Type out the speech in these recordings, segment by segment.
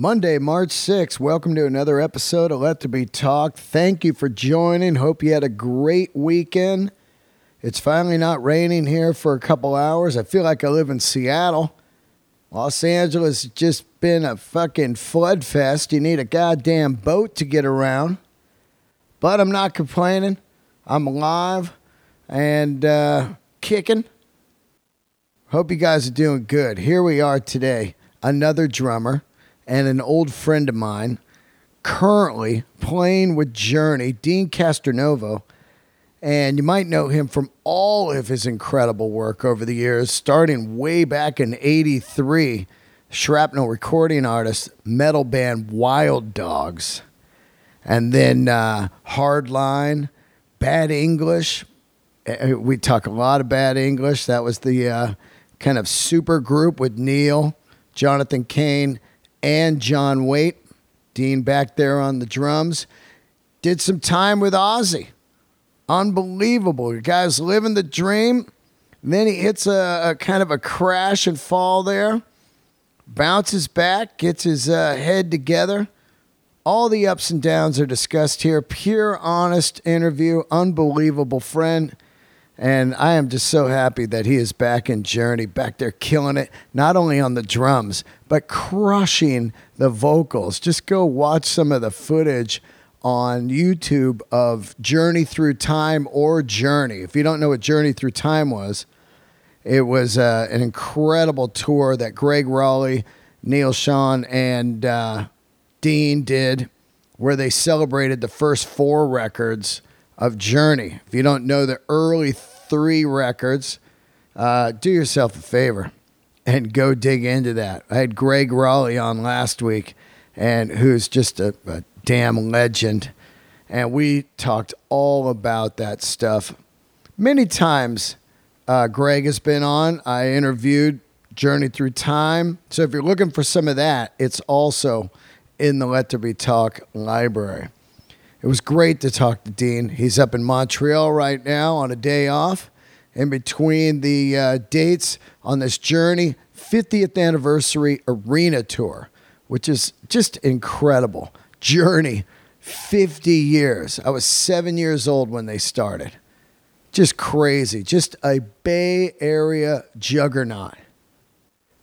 Monday, March 6th. Welcome to another episode of Let There Be Talk. Thank you for joining. Hope you had a great weekend. It's finally not raining here for a couple hours. I feel like I live in Seattle. Los Angeles has just been a fucking flood fest. You need a goddamn boat to get around. But I'm not complaining. I'm alive and uh, kicking. Hope you guys are doing good. Here we are today. Another drummer and an old friend of mine currently playing with Journey, Deen Castronovo. And you might know him from all of his incredible work over the years, starting way back in 83, shrapnel recording artist, metal band Wild Dogs. And then uh, Hardline, Bad English. Uh, We talk a lot of Bad English. That was the uh, kind of super group with Neil, Jonathan Cain, and John Waite. Dean back there on the drums. Did some time with Ozzy. Unbelievable. The guy's living the dream. Then he hits a, a kind of a crash and fall there, bounces back, gets his uh, head together. All the ups and downs are discussed here. Pure, honest interview. Unbelievable friend. And I am just so happy that he is back in Journey, back there killing it, not only on the drums, but crushing the vocals. Just go watch some of the footage on YouTube of Journey Through Time or Journey. If you don't know what Journey Through Time was, it was uh, an incredible tour that Gregg Rolie, Neal Schon, and uh, Dean did, where they celebrated the first four records of Journey. If you don't know the early three records, uh, do yourself a favor and go dig into that. I had Gregg Rolie on last week, and who's just a, a damn legend, and we talked all about that stuff. Many times, uh, Greg has been on. I interviewed Journey Through Time. So if you're looking for some of that, it's also in the Let There Be Talk library. It was great to talk to Dean. He's up in Montreal right now on a day off in between the uh, dates on this Journey 50th anniversary arena tour, which is just incredible. Journey, 50 years. I was seven years old when they started. Just crazy. Just a Bay Area juggernaut.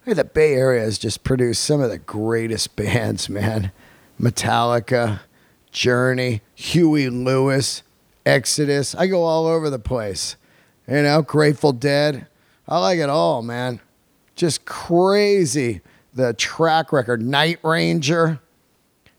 At the Bay Area has just produced some of the greatest bands, man. Metallica, Journey, Huey Lewis, Exodus. I go all over the place. You know, Grateful Dead. I like it all, man. Just crazy. The track record, Night Ranger.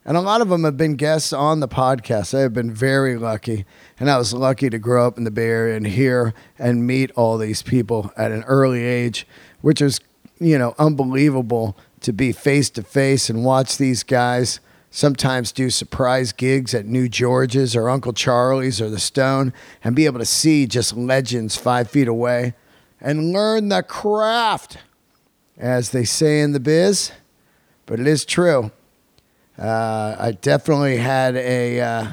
And a lot of them have been guests on the podcast. I have been very lucky. And I was lucky to grow up in the Bay Area and hear and meet all these people at an early age, which is, you know, unbelievable to be face to face and watch these guys sometimes do surprise gigs at New George's or Uncle Charlie's or the Stone and be able to see just legends five feet away and learn the craft, as they say in the biz. But it is true. Uh, I definitely had a uh,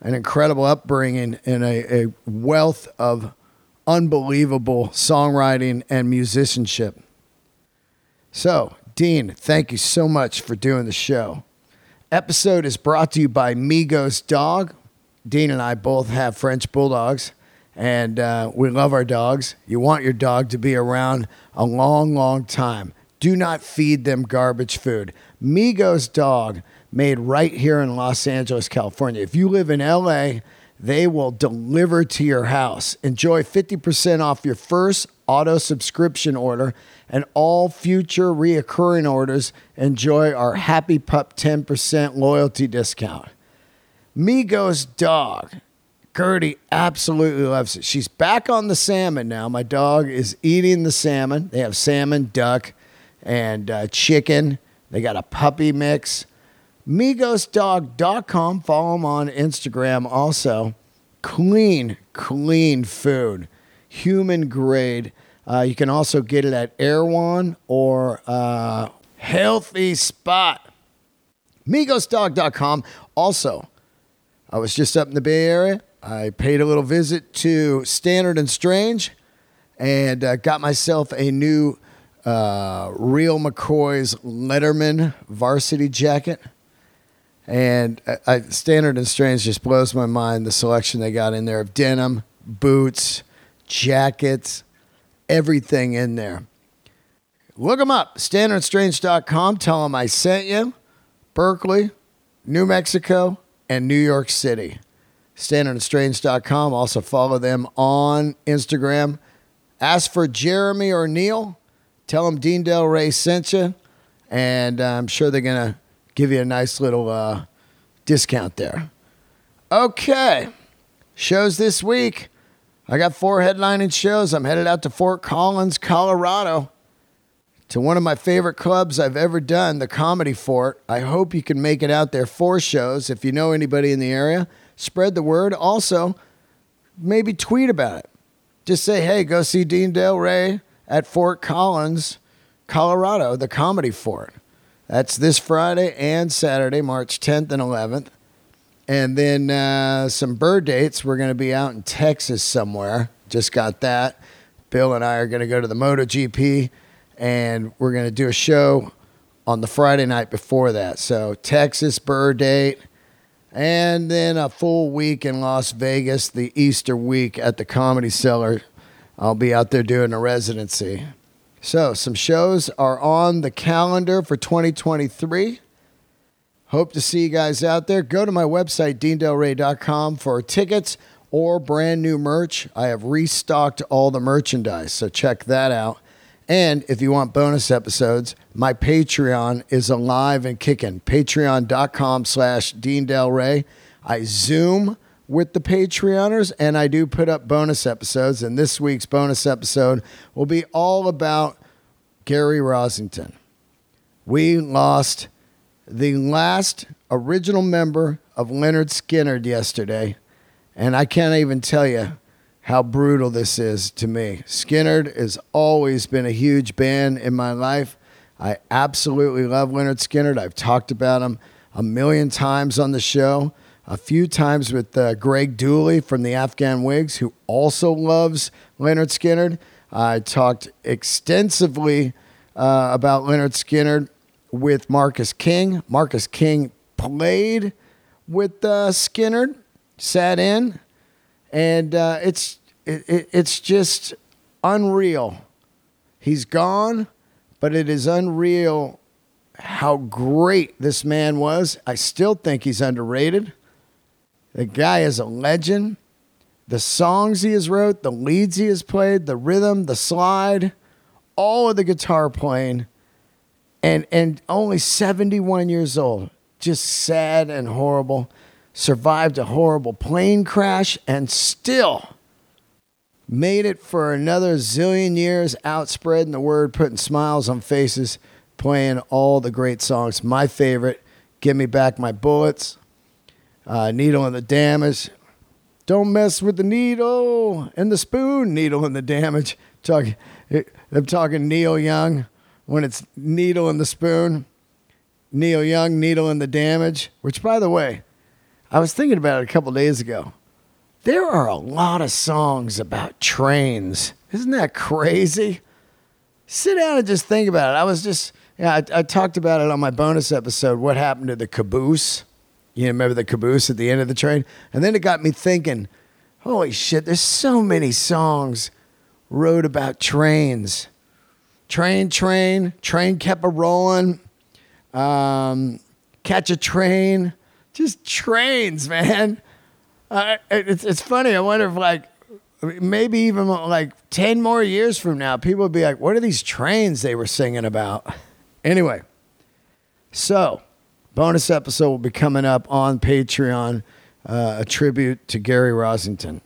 an incredible upbringing and a, a wealth of unbelievable songwriting and musicianship. So, Dean, thank you so much for doing the show. Episode is brought to you by Migos Dog. Dean and I both have French bulldogs, and uh, we love our dogs. You want your dog to be around a long, long time. Do not feed them garbage food. Migos Dog, made right here in Los Angeles, California. If you live in LA, they will deliver to your house. Enjoy 50% off your first auto subscription order and all future reoccurring orders enjoy our Happy Pup 10% loyalty discount. Migos dog. Gertie absolutely loves it. She's back on the salmon now. My dog is eating the salmon. They have salmon, duck, and uh, chicken. They got a puppy mix. MigosDog.com. Follow them on Instagram also. Clean, clean food. Human grade. Uh, you can also get it at Erewhon or uh, Healthy Spot. MigosDog.com. Also, I was just up in the Bay Area. I paid a little visit to Standard and Strange and uh, got myself a new uh, Real McCoy's Letterman varsity jacket. And I, I, Standard and Strange just blows my mind the selection they got in there of denim, boots, jackets, everything in there. Look them up, standardstrange.com. Tell them I sent you. Berkeley, New Mexico, and New York City. Standardstrange.com. Also follow them on Instagram. Ask for Jeremy or Neil. Tell them Dean Delray sent you. And I'm sure they're to give you a nice little uh, discount there. Okay. Shows this week. I got four headlining shows. I'm headed out to Fort Collins, Colorado, to one of my favorite clubs I've ever done, the Comedy Fort. I hope you can make it out there for shows. If you know anybody in the area, spread the word. Also, maybe tweet about it. Just say, hey, go see Dean Delray at Fort Collins, Colorado, the Comedy Fort. That's this Friday and Saturday, March 10th and 11th. And then uh, some bird dates. We're going to be out in Texas somewhere. Just got that. Bill and I are going to go to the MotoGP and we're going to do a show on the Friday night before that. So, Texas bird date. And then a full week in Las Vegas, the Easter week at the Comedy Cellar. I'll be out there doing a residency. So, some shows are on the calendar for 2023. Hope to see you guys out there. Go to my website, deandelray.com, for tickets or brand new merch. I have restocked all the merchandise, so check that out. And if you want bonus episodes, my Patreon is alive and kicking. Patreon.com slash Dean Delray. I Zoom with the Patreoners, and I do put up bonus episodes. And this week's bonus episode will be all about Gary Rossington. We lost the last original member of Lynyrd Skynyrd yesterday, and I can't even tell you how brutal this is to me. Skynyrd has always been a huge band in my life. I absolutely love Lynyrd Skynyrd. I've talked about him a million times on the show a few times with uh, Greg Dulli from the Afghan Whigs, who also loves Lynyrd Skynyrd. I talked extensively uh, about Lynyrd Skynyrd with Marcus King. Marcus King played with uh, Skynyrd, sat in, and uh, it's it, it, it's just unreal. He's gone, but it is unreal how great this man was. I still think he's underrated. The guy is a legend. The songs he has wrote, the leads he has played, the rhythm, the slide, all of the guitar playing, and and only 71 years old. Just sad and horrible. Survived a horrible plane crash and still made it for another zillion years, out spreading the word, putting smiles on faces, playing all the great songs. My favorite, Give Me Back My Bullets, uh, needle and the damage. Don't mess with the needle and the spoon. Needle and the damage. I'm talking Neil Young when it's needle and the spoon. Neil Young, needle and the damage. Which, by the way, I was thinking about it a couple days ago. There are a lot of songs about trains. Isn't that crazy? Sit down and just think about it. I was just, yeah, I, I talked about it on my bonus episode. What happened to the caboose? You remember the caboose at the end of the train? And then it got me thinking, holy shit, there's so many songs wrote about trains. Train, train, train kept a rolling. Um, catch a train, just trains, man. Uh, it's it's funny. I wonder if like maybe even like ten more years from now, people would be like, "What are these trains they were singing about?" Anyway, so bonus episode will be coming up on Patreon, uh, a tribute to Gary Rossington.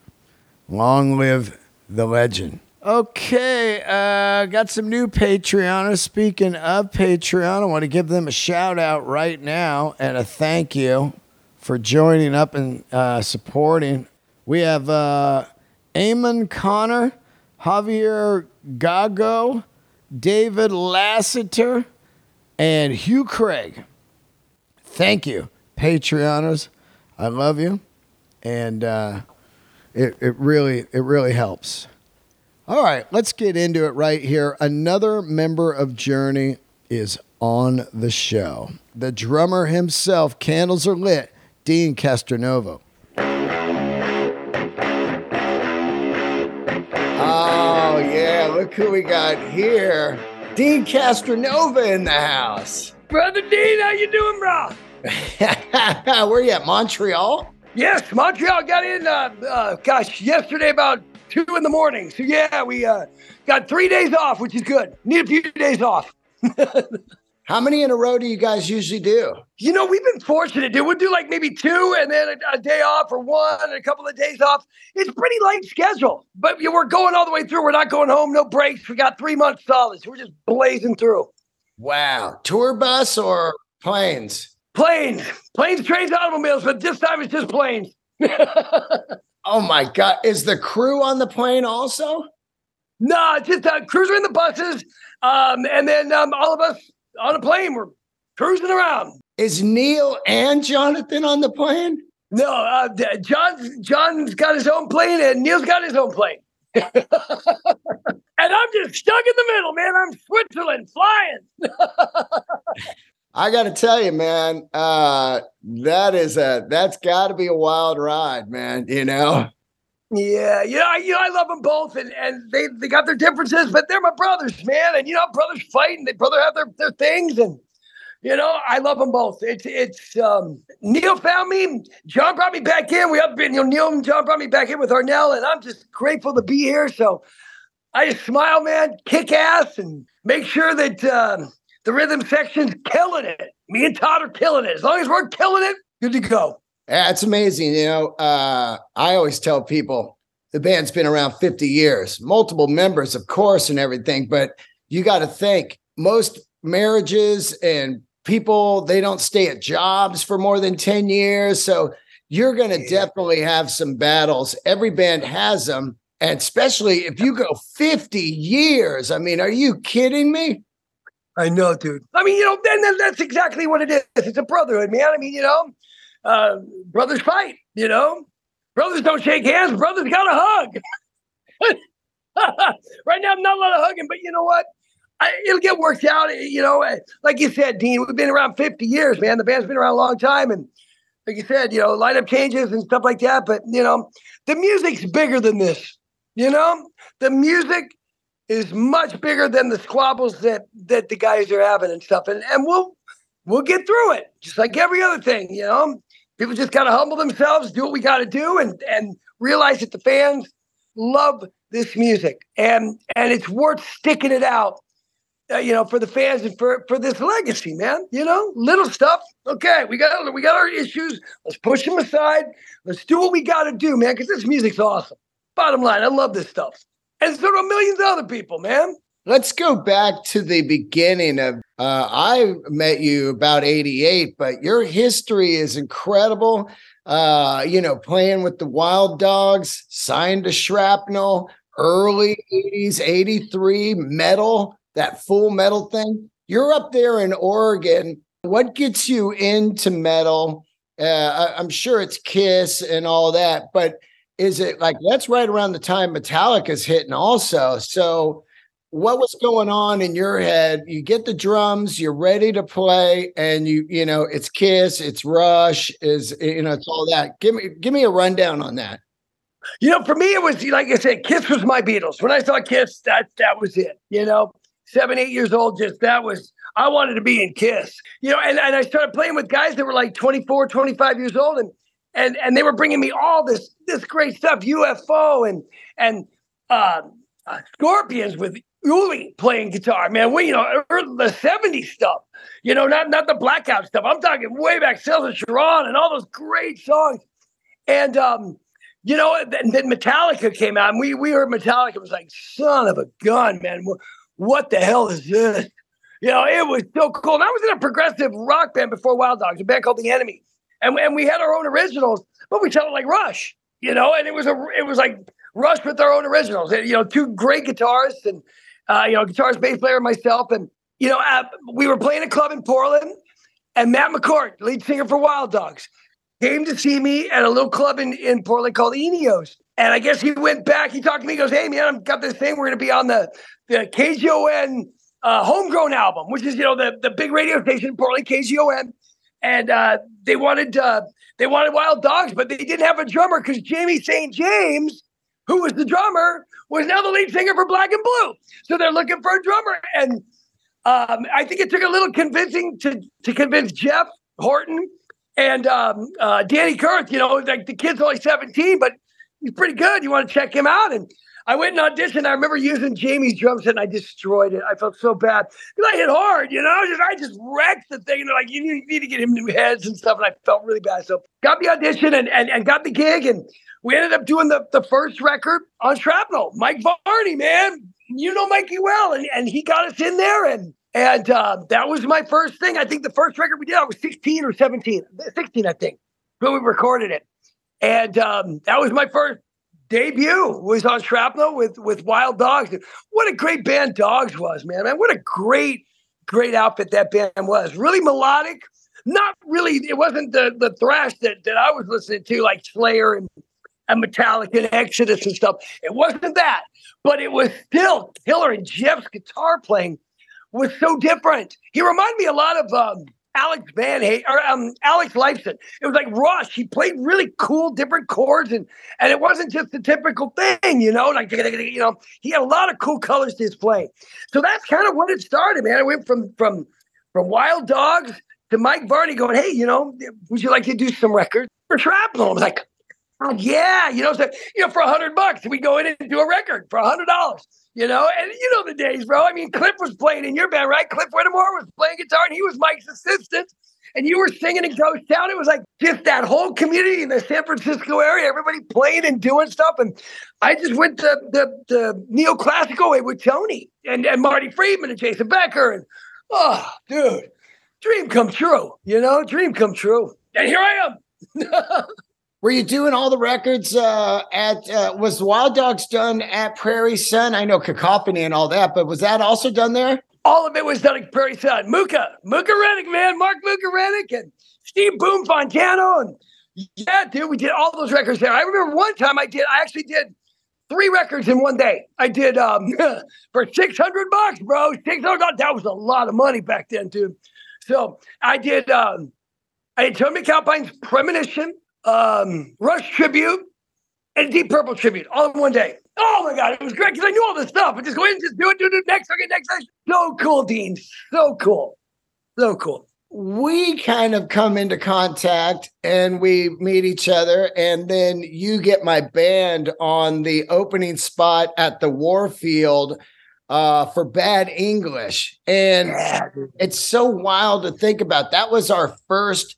Long live the legend. Okay, uh, got some new Patreoners. Speaking of Patreon, I want to give them a shout out right now and a thank you for joining up and uh, supporting. We have uh, Eamon Connor, Javier Gago, David Lassiter, and Hugh Craig. Thank you, Patreoners. I love you, and uh, it it really it really helps. All right, let's get into it right here. Another member of Journey is on the show. The drummer himself, candles are lit, Deen Castronovo. Oh, yeah, look who we got here. Deen Castronovo in the house. Brother Dean, how you doing, bro? Where are you at, Montreal? Yes, Montreal got in, uh, uh, gosh, yesterday about two in the morning. So yeah, we uh, got three days off, which is good. Need a few days off. How many in a row do you guys usually do? You know, we've been fortunate, dude. We'll do like maybe two and then a, a day off or one and a couple of days off. It's pretty light schedule, but we're going all the way through. We're not going home, no breaks. We got three months solid. So we're just blazing through. Wow. Tour bus or planes? Planes, planes, trains, automobiles, but this time it's just planes. oh my God. Is the crew on the plane also? No, just uh, cruising in the buses. Um, and then um, all of us on a plane, we're cruising around. Is Neil and Jonathan on the plane? No, uh, John's, John's got his own plane and Neil's got his own plane. and I'm just stuck in the middle, man. I'm Switzerland flying. I got to tell you, man, uh, that is a that's got to be a wild ride, man. You know. Yeah, you know, I, you know, I love them both, and, and they, they got their differences, but they're my brothers, man. And you know, brothers fight, and they brother have their, their things, and you know, I love them both. It's it's um, Neil found me, John brought me back in. We up, you know, Neil and John brought me back in with Arnel, and I'm just grateful to be here. So I just smile, man, kick ass, and make sure that. Uh, the rhythm section's killing it. Me and Todd are killing it. As long as we're killing it, good to go. Yeah, it's amazing. You know, uh, I always tell people the band's been around 50 years, multiple members, of course, and everything. But you got to think most marriages and people, they don't stay at jobs for more than 10 years. So you're going to yeah. definitely have some battles. Every band has them. And especially if you go 50 years, I mean, are you kidding me? I know, dude. I mean, you know, then, then that's exactly what it is. It's a brotherhood, man. I mean, you know, uh, brothers fight, you know. Brothers don't shake hands, brothers got a hug. right now, I'm not a lot of hugging, but you know what? I, it'll get worked out. You know, like you said, Dean, we've been around 50 years, man. The band's been around a long time. And like you said, you know, lineup changes and stuff like that. But, you know, the music's bigger than this. You know, the music is much bigger than the squabbles that that the guys are having and stuff. And and we'll we'll get through it, just like every other thing, you know. People just gotta humble themselves, do what we gotta do, and and realize that the fans love this music, and and it's worth sticking it out. Uh, you know, for the fans and for for this legacy, man. You know, little stuff. Okay, we got we got our issues. Let's push them aside. Let's do what we got to do, man. Because this music's awesome. Bottom line, I love this stuff and so do millions of other people, man. Let's go back to the beginning of. Uh, I met you about '88, but your history is incredible. Uh, you know, playing with the Wild Dogs, signed to Shrapnel, early '80s, '83 metal, that full metal thing. You're up there in Oregon. What gets you into metal? Uh, I'm sure it's Kiss and all that, but is it like that's right around the time Metallica's hitting also? So what was going on in your head? You get the drums, you're ready to play, and you you know it's Kiss, it's Rush, is you know it's all that. Give me give me a rundown on that. You know, for me, it was like I said, Kiss was my Beatles. When I saw Kiss, that that was it. You know, seven, eight years old, just that was I wanted to be in Kiss. You know, and, and I started playing with guys that were like 24, 25 years old, and and and they were bringing me all this this great stuff, UFO and and uh, uh, Scorpions with Uli playing guitar, man. We you know the '70s stuff, you know, not not the blackout stuff. I'm talking way back, Sails of Charon and all those great songs. And um, you know, then, then Metallica came out, and we we heard Metallica. It was like, son of a gun, man. What the hell is this? You know, it was so cool. And I was in a progressive rock band before Wild Dogs, a band called The Enemy and and we had our own originals, but we sounded like Rush, you know, and it was a it was like Rush with our own originals, you know, two great guitarists and uh, you know, guitarist, bass player, myself, and you know, uh, we were playing a club in Portland, and Matt McCourt, lead singer for Wild Dogs, came to see me at a little club in in Portland called Enios, And I guess he went back. He talked to me. He goes, "Hey man, I've got this thing. We're going to be on the the KGON uh, homegrown album, which is you know the the big radio station, Portland KGON." And uh, they wanted uh, they wanted Wild Dogs, but they didn't have a drummer because Jamie St. James, who was the drummer, was now the lead singer for Black and Blue. So they're looking for a drummer, and um, I think it took a little convincing to to convince Jeff Horton and um, uh, Danny Kurth. You know, like the kid's only seventeen, but he's pretty good. You want to check him out? And I went and auditioned. I remember using Jamie's drum set and I destroyed it. I felt so bad because I hit hard, you know. Just I just wrecked the thing. And they're like, you need, you need to get him new heads and stuff. And I felt really bad. So got the audition and, and, and got the gig. And we ended up doing the, the first record on Shrapnel. Mike Varney, man. You know Mikey well. And, and he got us in there. And and uh, that was my first thing. I think the first record we did, I was 16 or 17. 16, I think, when we recorded it. And um, that was my first debut was on Shrapnel with with Wild Dogs. What a great band Dogs was, man. Man, what a great, great outfit that band was. Really melodic. Not really, it wasn't the the thrash that, that I was listening to, like Slayer and, and Metallica and Exodus and stuff. It wasn't that, but it was still killer. And Jeff's guitar playing was so different. He reminded me a lot of um, Alex Van Hay or um, Alex Lifeson. It was like Rush. He played really cool, different chords, and and it wasn't just the typical thing, you know. Like you know, he had a lot of cool colors to his playing. So that's kind of what it started, man. I went from from from Wild Dogs to Mike Varney going, hey, you know, would you like to do some records for Shrapnel? I was like, oh, yeah, you know, so you know, for a hundred bucks, we go in and do a record for a hundred dollars you know, and you know the days, bro. I mean, Cliff was playing in your band, right? Cliff Whittemore was playing guitar, and he was Mike's assistant. And you were singing in Ghost Town. It was like just that whole community in the San Francisco area, everybody playing and doing stuff. And I just went the the, the neoclassical way with Tony and, and Marty Friedman and Jason Becker. And oh, dude, dream come true, you know, dream come true. And here I am. Were you doing all the records uh, at uh, was Wild Dogs done at Prairie Sun? I know Cacophony and all that, but was that also done there? All of it was done at Prairie Sun. Mooka, Mooka Rennick, man, Mark Mooka Rennick and Steve Boom Fontano. And yeah, dude, we did all those records there. I remember one time I did, I actually did three records in one day. I did um, for 600 bucks, bro. 600 That was a lot of money back then, dude. So I did, um, I did Tony MacAlpine's Premonition um, Rush tribute, and Deep Purple tribute all in one day. Oh my god, it was great because I knew all this stuff. I just go in, just do it, do it next, okay, next. So cool, Dean. So cool. So cool. We kind of come into contact and we meet each other, and then you get my band on the opening spot at the Warfield uh, for bad English. And yeah. it's so wild to think about. That was our first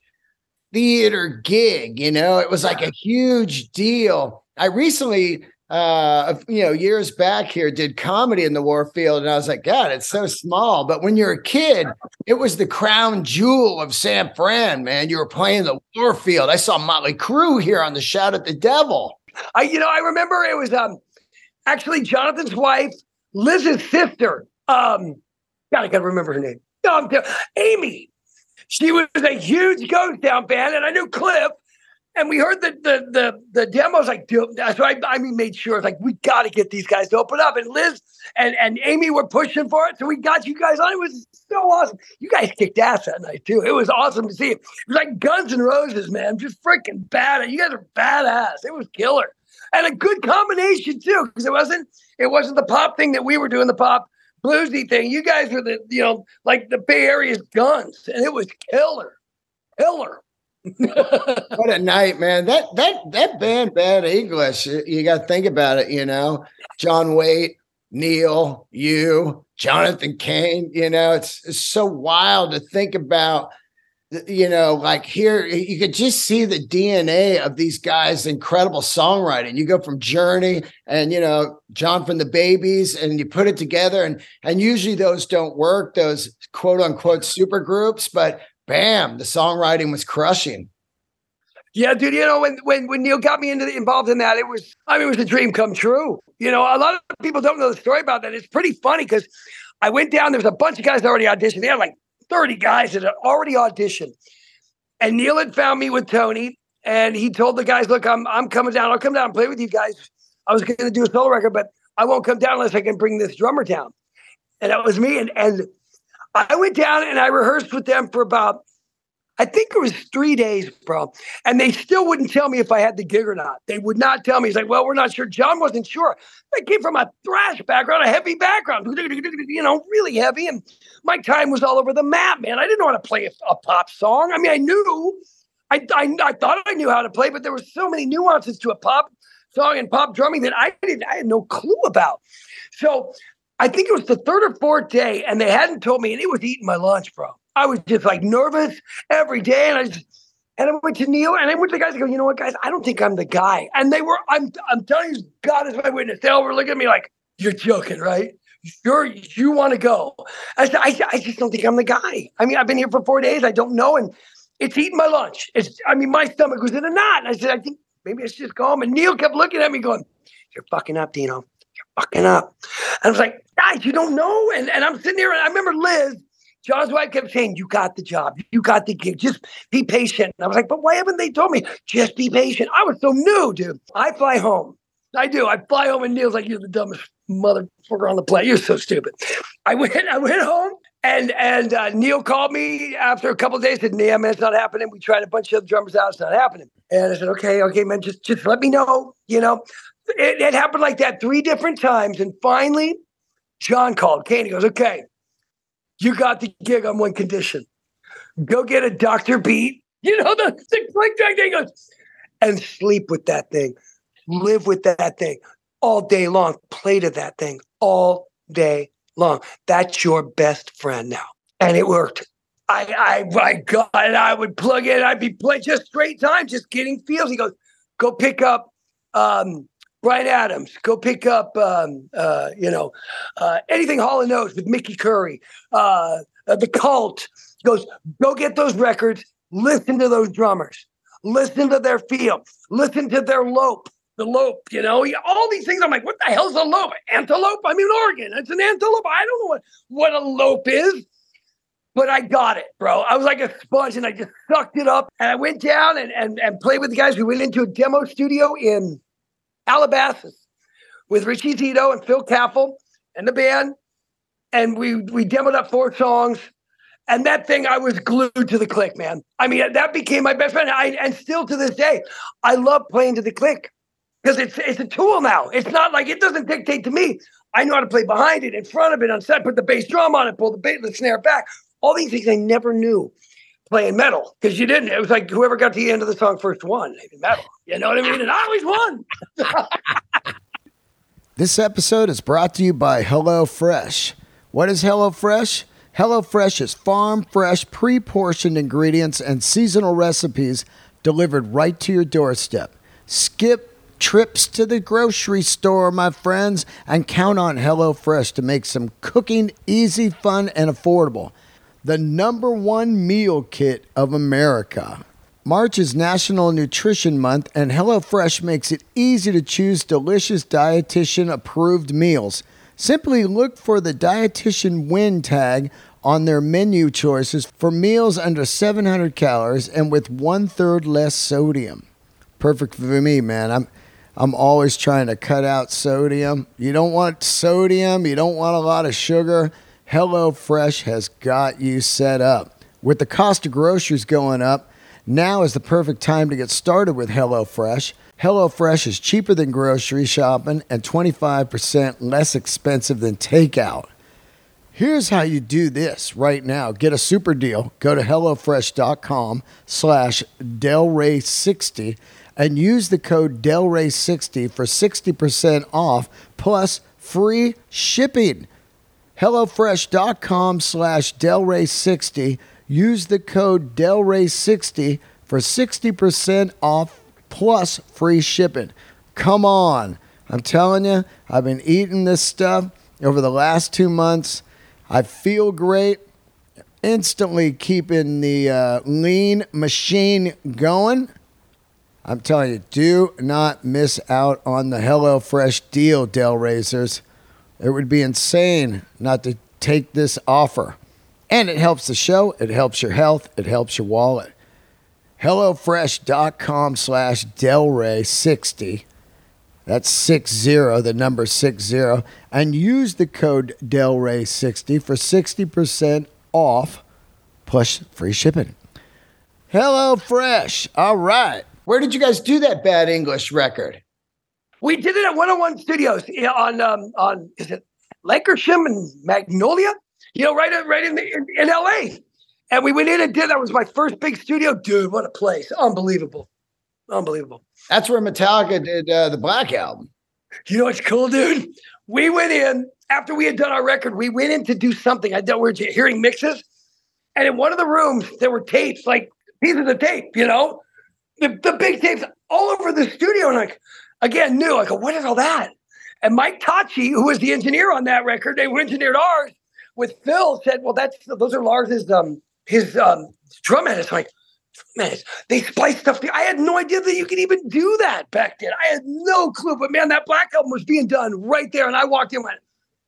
theater gig. You know, it was like a huge deal. I recently, uh, you know, years back here did comedy in the Warfield, and I was like, God, it's so small. But when you're a kid, it was the crown jewel of San Fran, man. You were playing the Warfield. I saw Motley Crue here on the Shout at the Devil. I, you know, I remember it was um actually Jonathan's wife, Liz's sister. Um, God, I gotta remember her name. No, I'm Amy she was a huge Ghost Town fan, and I knew Cliff. And we heard the the the, the demos like, so I, I mean, made sure it's like we got to get these guys to open up. And Liz and and Amy were pushing for it, so we got you guys on. It was so awesome. You guys kicked ass that night too. It was awesome to see. It, it was like Guns N' Roses, man. Just freaking bad. You guys are badass. It was killer, and a good combination too, because it wasn't it wasn't the pop thing that we were doing the pop bluesy thing. You guys were the, you know, like the Bay Area's guns, and it was killer, killer. what a night, man! That that that band, Bad English. You got to think about it. You know, John Waite, Neil, you, Jonathan Cain. You know, it's, it's so wild to think about you know, like here, you could just see the DNA of these guys' incredible songwriting. You go from Journey and you know John from the Babies, and you put it together, and and usually those don't work, those quote unquote super groups, but bam, the songwriting was crushing. Yeah, dude. You know, when when when Neil got me into the, involved in that, it was I mean, it was a dream come true. You know, a lot of people don't know the story about that. It's pretty funny because I went down. There was a bunch of guys already auditioned. They had like 30 guys that had already auditioned. And Neil had found me with Tony, and he told the guys, "Look, I'm I'm coming down. I'll come down and play with you guys. I was going to do a solo record, but I won't come down unless I can bring this drummer down." And that was me. And and I went down and I rehearsed with them for about I think it was three days, bro. And they still wouldn't tell me if I had the gig or not. They would not tell me. He's like, well, we're not sure. John wasn't sure. I came from a thrash background, a heavy background, you know, really heavy. And my time was all over the map, man. I didn't know how to play a, a pop song. I mean, I knew, I, I, I thought I knew how to play, but there were so many nuances to a pop song and pop drumming that I didn't, I had no clue about. So I think it was the third or fourth day, and they hadn't told me, and it was eating my lunch, bro. I was just like nervous every day, and I just and I went to Neil, and I went to the guys and go, you know what, guys, I don't think I'm the guy. And they were, I'm I'm telling you, God is my witness. They all were looking at me like, you're joking, right? You're you want to go? I said, I, I just don't think I'm the guy. I mean, I've been here for four days. I don't know, and it's eating my lunch. It's I mean, my stomach was in a knot. And I said, I think maybe I should just go home. And Neil kept looking at me, going, "You're fucking up, Dino. You're fucking up." And I was like, guys, you don't know. And, and I'm sitting here, and I remember Liz, John's wife kept saying, You got the job. You got the gig. Just be patient. And I was like, But why haven't they told me? Just be patient. I was so new, dude. I fly home. I do. I fly home and Neil's like, You're the dumbest motherfucker on the planet. You're so stupid. I went, I went home and and uh, Neil called me after a couple days. Said, "Neil, man, it's not happening. We tried a bunch of drummers out. It's not happening." And I said, "Okay, okay, man, just just let me know. You know, it, it happened like that three different times. And finally, John called. Cain, he goes, okay, you got the gig on one condition. Go get a Dr. Beat, you know, the, the click track thing goes, and sleep with that thing. Live with that thing all day long. Play to that thing all day long. That's your best friend now. And it worked. I, I, got it. I would plug in. I'd be playing just straight time, just getting feels. He goes, go pick up um, Bryan Adams, go pick up, um, uh, you know, uh, anything Hall & Oates with Mickey Curry, uh, uh, The Cult. Goes, go get those records, listen to those drummers, listen to their feel, listen to their lope, the lope, you know, all these things. I'm like, what the hell's a lope? Antelope? I mean, Oregon. It's an antelope. I don't know what, what a lope is but I got it, bro. I was like a sponge and I just sucked it up. And I went down and, and, and played with the guys. We went into a demo studio in Calabasas with Richie Zito and Phil Kaffel and the band. And we we demoed up four songs. And that thing, I was glued to the click, man. I mean, that became my best friend. I, and still to this day, I love playing to the click because it's it's a tool now. It's not like it doesn't dictate to me. I know how to play behind it, in front of it, on set, put the bass drum on it, pull the bass, the snare back. All these things I never knew playing metal because you didn't. It was like whoever got to the end of the song first won metal. You know what I mean? And I always won. this episode is brought to you by HelloFresh. What is Hello HelloFresh? HelloFresh is farm fresh, pre portioned ingredients and seasonal recipes delivered right to your doorstep. Skip trips to the grocery store, my friends, and count on HelloFresh to make some cooking easy, fun, and affordable the number one meal kit of America. March is National Nutrition Month, and HelloFresh makes it easy to choose delicious dietitian approved meals. Simply look for the dietitian win tag on their menu choices for meals under 700 calories and with one third less sodium. Perfect for me, man. I'm I'm always trying to cut out sodium. You don't want sodium, you don't want a lot of sugar. HelloFresh has got you set up. With the cost of groceries going up, now is the perfect time to get started with HelloFresh. HelloFresh is cheaper than grocery shopping and 25% less expensive than takeout. Here's how you do this right now. Get a super deal. Go to HelloFresh.com slash Delray60 and use the code Delray60 for 60% off plus free shipping HelloFresh.com slash Delray60. Use the code Delray60 for 60% off plus free shipping. Come on. I'm telling you, I've been eating this stuff over the last two months. I feel great. Instantly keeping the uh, lean machine going. I'm telling you, do not miss out on the HelloFresh deal, Del Racers. It would be insane not to take this offer. And it helps the show, it helps your health, it helps your wallet. HelloFresh.com slash Delray60. That's 60, the number 60. And use the code Delray60 for 60% off plus free shipping. Hello Fresh. All right. Where did you guys do that bad English record? We did it at 101 Studios on um, on is it Lankershim and Magnolia? You know, right right in the, in, in LA. And we went in and did that was my first big studio. Dude, what a place. Unbelievable. Unbelievable. That's where Metallica did uh, the Black album. You know what's cool, dude? We went in after we had done our record. We went in to do something. I don't we were hearing mixes, and in one of the rooms there were tapes, like pieces of tape. You know, the, the big tapes all over the studio. And like again, new. I go, what is all that? And Mike Tacci, who was the engineer on that record, they engineered ours with Phil. Said, well, that's those are Lars's um his um drum edits. like man, they splice stuff. I had no idea that you could even do that back then. I had no clue. But man, that Black album was being done right there, and I walked in went,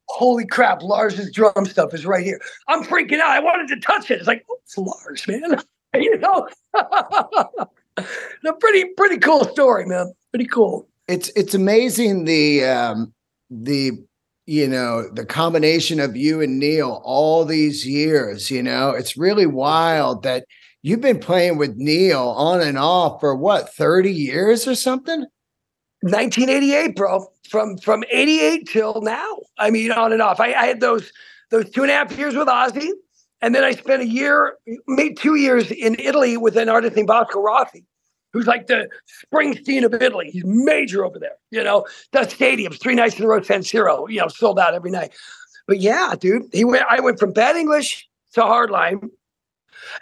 "Holy crap! Lars's drum stuff is right here." I'm freaking out. I wanted to touch it. It's like it's Lars, man. you know, a pretty pretty cool story, man. Pretty cool. It's it's amazing the um, the you know the combination of you and Neil all these years. You know, it's really wild that you've been playing with Neil on and off for what, 30 years or something? 1988, bro. From from 88 till now. I mean, on and off. I, I had those those two and a half years with Ozzy, and then I spent a year, maybe two years in Italy with an artist named Vasco Rossi, who's like the Springsteen of Italy. He's major over there. You know, the stadiums three nights in a row, San Siro. You know, sold out every night. But yeah, dude, he went. I went from bad English to hardline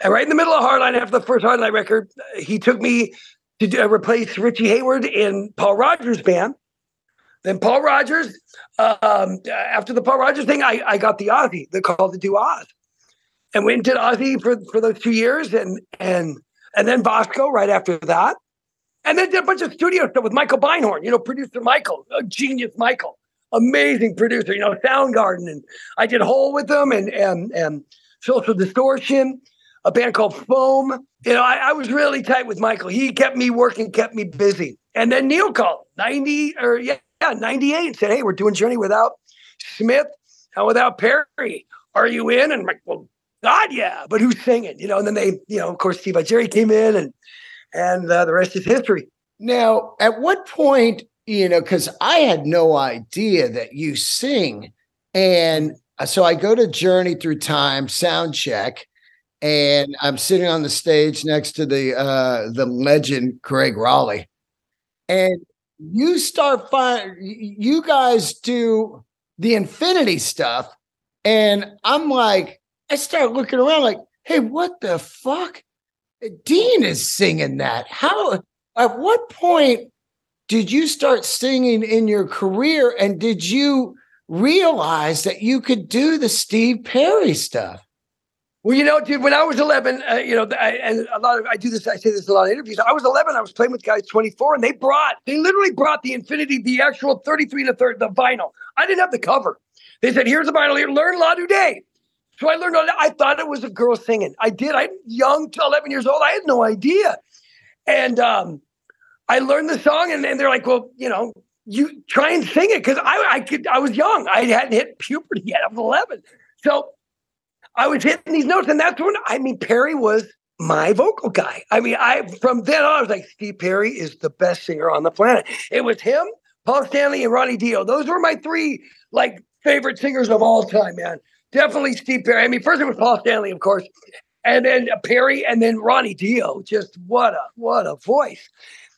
and right in the middle of Hardline, after the first Hardline record, he took me to uh, replace Richie Hayward in Paul Rodgers' band. Then Paul Rodgers, um, after the Paul Rodgers thing, I, I got the Ozzy, the call to do Oz. And went did Ozzy for, for those two years and and and then Vasco right after that. And then did a bunch of studio stuff with Michael Beinhorn, you know, producer Michael, a genius Michael, amazing producer, you know, Soundgarden. And I did Hole with them and and and Social Distortion a band called Foam. You know, I, I, was really tight with Michael. He kept me working, kept me busy. And then Neil called 90 or yeah, yeah 98 and said, Hey, we're doing Journey without Smith and without Perry. Are you in? And I'm like, Well, God, yeah. But who's singing? You know, and then they, you know, of course, Steve Augeri came in and and uh, the rest is history. Now, at what point, you know, because I had no idea that you sing. And so I go to Journey Through Time sound check and I'm sitting on the stage next to the uh, the legend Gregg Rolie, and you start find you guys do the infinity stuff, and I'm like, I start looking around like, hey, what the fuck? Dean is singing that. How? At what point did you start singing in your career, and did you realize that you could do the Steve Perry stuff? Well, you know, dude, when I was 11, uh, you know, I, and a lot of, I do this, I say this a lot of interviews. I was 11, I was playing with guys 24, and they brought, they literally brought the Infinity, the actual 33 and to third, the vinyl. I didn't have the cover. They said, here's the vinyl here, learn La Day. So I learned, I thought it was a girl singing. I did. I'm young to 11 years old. I had no idea. And um, I learned the song, and, and they're like, well, you know, you try and sing it because I, I could, I was young. I hadn't hit puberty yet. I was 11. So I was hitting these notes, and that's when I mean Perry was my vocal guy. I mean, I from then on I was like, Steve Perry is the best singer on the planet. It was him, Paul Stanley, and Ronnie Dio. Those were my three like favorite singers of all time, man. Definitely Steve Perry. I mean, first it was Paul Stanley, of course, and then Perry, and then Ronnie Dio. Just what a what a voice.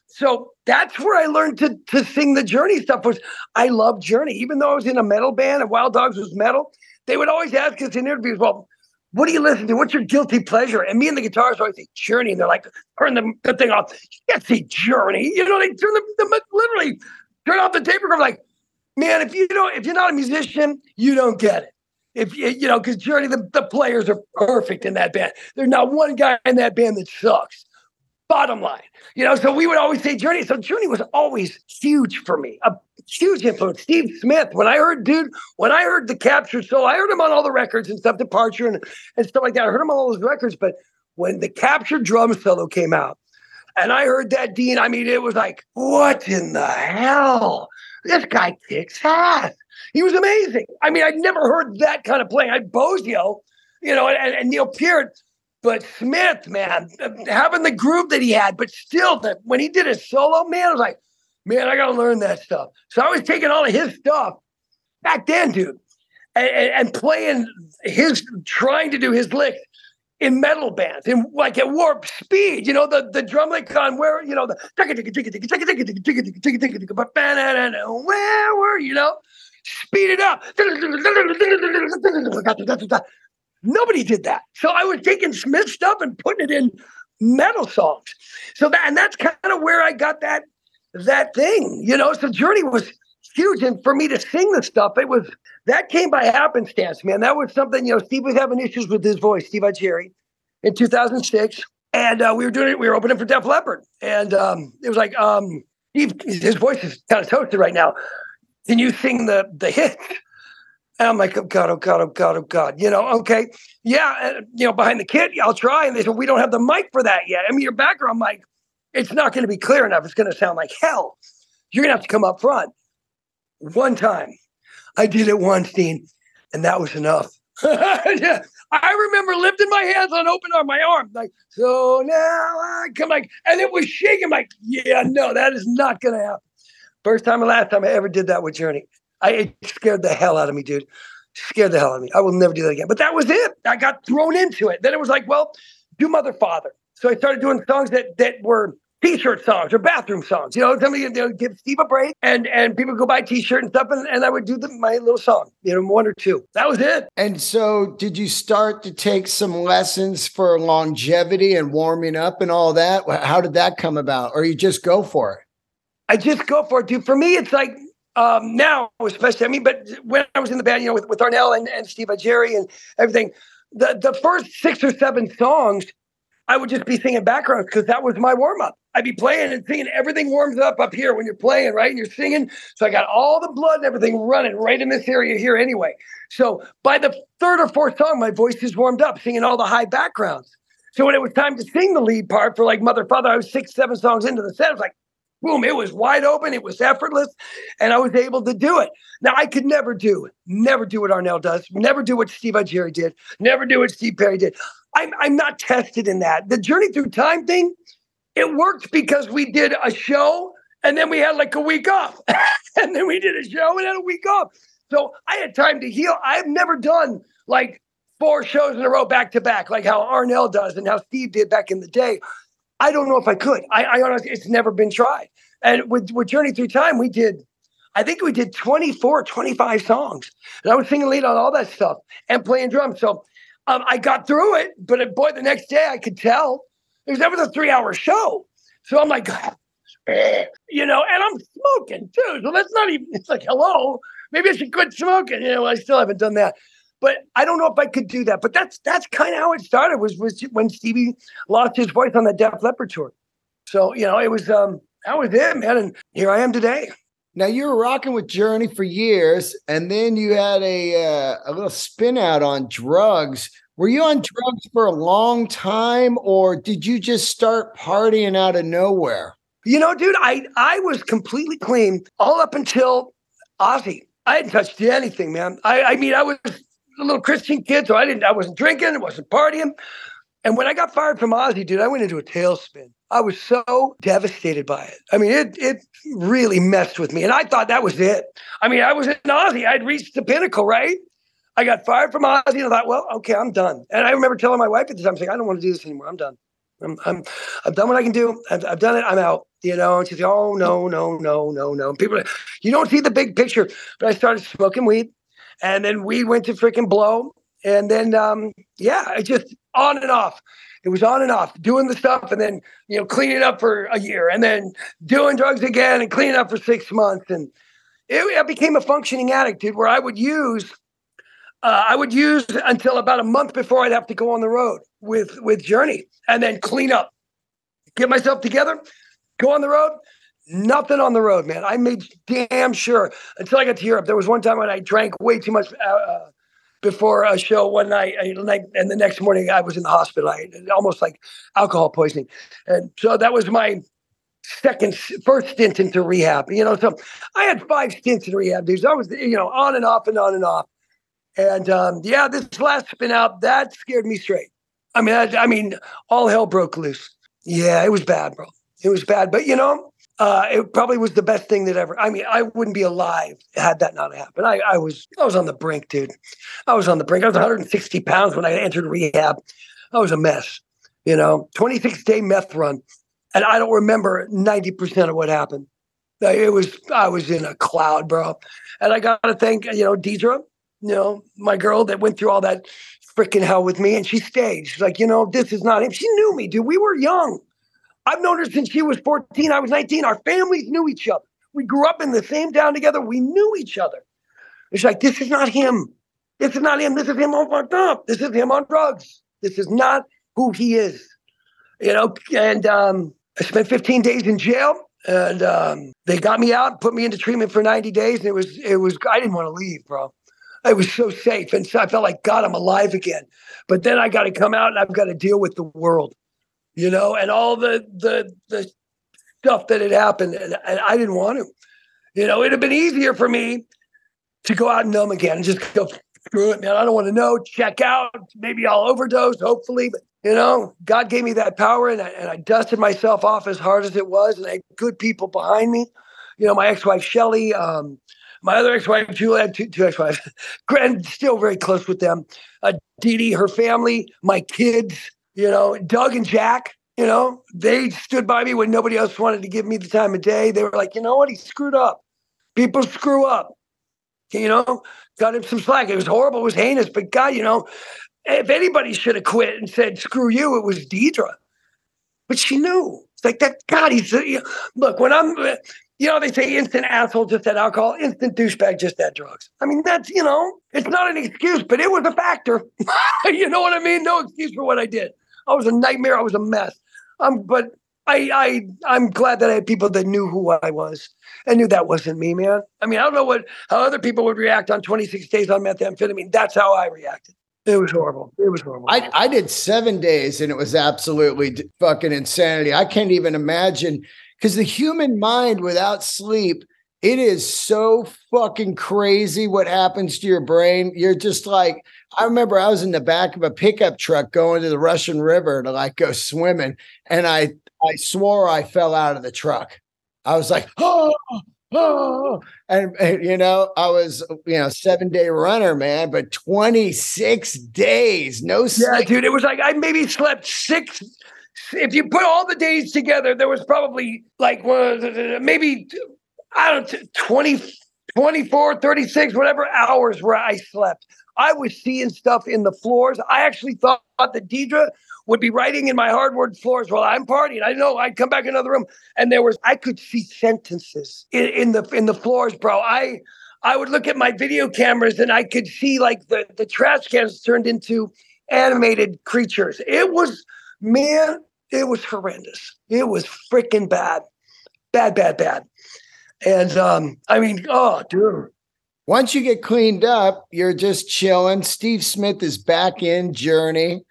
So that's where I learned to to sing the Journey stuff. Was I love Journey, even though I was in a metal band and Wild Dogs was metal they would always ask us in interviews, well, what do you listen to? What's your guilty pleasure? And me and the guitarist always say Journey, and they're like, turn the, the thing off. You can't see Journey. You know, they turn the, the literally turn off the tape recorder. Like, man, if you don't, if you're not a musician, you don't get it. If you, know, because Journey, the, the players are perfect in that band. There's not one guy in that band that sucks. Bottom line, you know, so we would always say Journey. So Journey was always huge for me, a huge influence. Steve Smith, when I heard, dude, when I heard the Captured solo, I heard him on all the records and stuff, Departure and, and stuff like that. I heard him on all those records, but when the Captured drum solo came out, And I heard that Dean. I mean, it was like, what in the hell? This guy kicks ass. He was amazing. I mean, I'd never heard that kind of playing. I Bozzio, you know, and, and Neil Peart, but Smith, man, having the groove that he had, but still, that when he did his solo, man, I was like, man, I got to learn that stuff. So I was taking all of his stuff back then, dude, and, and playing his, trying to do his licks in metal bands, in like at warp speed, you know, the, the drum lick on where, you know, the where were you know, speed it up. Nobody did that. So I was taking Smith stuff and putting it in metal songs. So that and that's kind of where I got that that thing, you know. So Journey was huge, and for me to sing the stuff, it was that came by happenstance, man. That was something, you know. Steve was having issues with his voice, Steve Augeri, in 2006, and uh, we were doing it. We were opening for Def Leppard, and um, it was like, um, Steve, his voice is kind of toasted right now. Can you sing the the hit? And I'm like, oh God, oh God, oh God, oh God. You know, okay. Yeah. You know, behind the kit, I'll try. And they said, we don't have the mic for that yet. I mean, your background mic, it's not going to be clear enough. It's going to sound like hell. You're going to have to come up front. One time, I did it once, Dean, and that was enough. yeah. I remember lifting my hands on open arm, my arm, like, so now I come like, and it was shaking, like, yeah, no, that is not going to happen. First time and last time I ever did that with Journey. I, it scared the hell out of me, dude. Scared the hell out of me. I will never do that again. But that was it. I got thrown into it. Then it was like, well, do Mother Father. So I started doing songs that that were t-shirt songs or bathroom songs. You know, somebody you know, give Steve a break and and people go buy t-shirt and stuff and, and I would do the, my little song, you know, one or two. That was it. And so did you start to take some lessons for longevity and warming up and all that? How did that come about? Or you just go for it? I just go for it, dude. For me, it's like um, now, especially, I mean, but when I was in the band, you know, with, with Arnel and, and Steve Augeri and everything, the, the first six or seven songs, I would just be singing backgrounds because that was my warm up. I'd be playing and singing. Everything warms up up here when you're playing, right? And you're singing. So I got all the blood and everything running right in this area here anyway. So by the third or fourth song, my voice is warmed up, singing all the high backgrounds. So when it was time to sing the lead part for like Mother Father, I was six, seven songs into the set. I was like, boom, it was wide open, it was effortless, and I was able to do it. Now I could never do, never do what Arnel does, never do what Steve Augeri did, never do what Steve Perry did. I'm I'm not tested in that. The journey through time thing, it worked because we did a show and then we had like a week off. and then we did a show and had a week off. So I had time to heal. I've never done like four shows in a row back to back, like how Arnel does and how Steve did back in the day. I don't know if I could. I, I honestly, it's never been tried. And with, with Journey Through Time, we did, I think we did 24, 25 songs. And I was singing lead on all that stuff and playing drums. So um, I got through it. But uh, boy, the next day I could tell it was never the three hour show. So I'm like, you know, and I'm smoking too. So that's not even, it's like, hello, maybe I should quit smoking. You know, I still haven't done that. But I don't know if I could do that. But that's that's kind of how it started. Was was when Stevie lost his voice on the Def Leppard tour. So you know, it was um that was it, man. And here I am today. Now you were rocking with Journey for years, and then you had a uh, a little spin out on drugs. Were you on drugs for a long time, or did you just start partying out of nowhere? You know, dude, I I was completely clean all up until Ozzy. I hadn't touched anything, man. I I mean, I was a little Christian kid, so I didn't, I wasn't drinking, I wasn't partying. And when I got fired from Ozzy, dude, I went into a tailspin. I was so devastated by it. I mean, it it really messed with me, and I thought that was it. I mean, I was in Ozzy. I'd reached the pinnacle, right? I got fired from Ozzy, and I thought, well, okay, I'm done. And I remember telling my wife at the time, saying, I don't want to do this anymore. I'm done. I'm, I'm, I've done what I can do. I've, I've done it. I'm out. You know, and she's like, oh no, no, no, no, no. People, you don't see the big picture. But I started smoking weed. And then we went to freaking blow. And then, um, yeah, I just on and off. It was on and off, doing the stuff and then, you know, cleaning up for a year and then doing drugs again and cleaning up for six months. And it, became a functioning addict, dude, where I would use, uh, I would use until about a month before I'd have to go on the road with, with Journey and then clean up, get myself together, go on the road, Nothing on the road, man. I made damn sure until I got to Europe. There was one time when I drank way too much uh, uh before a show one night, and the next morning I was in the hospital. I almost like alcohol poisoning, and so that was my second, first stint into rehab. You know, so I had five stints in rehab, dudes. I was, you know, on and off and on and off. And um, yeah, this last spin out that scared me straight. I mean, I, I mean, all hell broke loose. Yeah, it was bad, bro. It was bad, but you know, uh, it probably was the best thing that ever. I mean, I wouldn't be alive had that not happened. I, I was, I was on the brink, dude. I was on the brink. I was 160 pounds when I entered rehab. I was a mess. You know, 26 day meth run, and I don't remember 90 percent of what happened. It was, I was in a cloud, bro. And I got to thank, you know, Deidre, you know, my girl that went through all that freaking hell with me, and she stayed. She's like, you know, this is not him. She knew me, dude. We were young. I've known her since she was 14. I was 19. Our families knew each other. We grew up in the same town together. We knew each other. It's like, this is not him. This is not him. This is him on fucked up. This is him on drugs. This is not who he is. You know, and um, I spent 15 days in jail and um, they got me out, put me into treatment for 90 days. And it was, it was, I didn't want to leave, bro. It was so safe. And so I felt like, God, I'm alive again. But then I got to come out and I've got to deal with the world you know, and all the the the stuff that had happened, and, and I didn't want to. You know, it'd have been easier for me to go out and numb again and just go screw it, man. I don't want to know. Check out. Maybe I'll overdose. Hopefully, but you know, God gave me that power, and I, and I dusted myself off as hard as it was, and I had good people behind me. You know, my ex-wife Shelly, um, my other ex-wife Julia, two, two ex-wives, and still very close with them. Uh, Dee Dee, her family, my kids. You know, Doug and Jack, you know, they stood by me when nobody else wanted to give me the time of day. They were like, you know what? He screwed up. People screw up. You know, got him some slack. It was horrible. It was heinous. But God, you know, if anybody should have quit and said, screw you, it was Deidre. But she knew. It's like that. God, he's, uh, you know, look, when I'm, uh, you know, they say instant asshole, just that alcohol, instant douchebag, just that drugs. I mean, that's, you know, it's not an excuse, but it was a factor. you know what I mean? No excuse for what I did. I was a nightmare. I was a mess. Um, but I, I, I'm glad that I had people that knew who I was and knew that wasn't me, man. I mean, I don't know what how other people would react on 26 days on methamphetamine. That's how I reacted. It was horrible. It was horrible. I, I did seven days and it was absolutely fucking insanity. I can't even imagine because the human mind without sleep it is so fucking crazy what happens to your brain. You're just like, I remember I was in the back of a pickup truck going to the Russian River to like go swimming, and I I swore I fell out of the truck. I was like, oh, oh, and, and you know, I was you know seven day runner, man, but twenty six days, no sleep. Yeah, dude, it was like I maybe slept six if you put all the days together, there was probably like maybe I don't know, 20, 24, 36, whatever hours where I slept. I was seeing stuff in the floors. I actually thought that Deidre would be writing in my hardwood floors while I'm partying. I know I'd come back in another room and there was I could see sentences in, in the in the floors, bro. I I would look at my video cameras and I could see like the, the trash cans turned into animated creatures. It was man, it was horrendous. It was freaking bad. Bad, bad, bad. And um, I mean, oh, dude. Once you get cleaned up, you're just chilling. Steve Smith is back in Journey,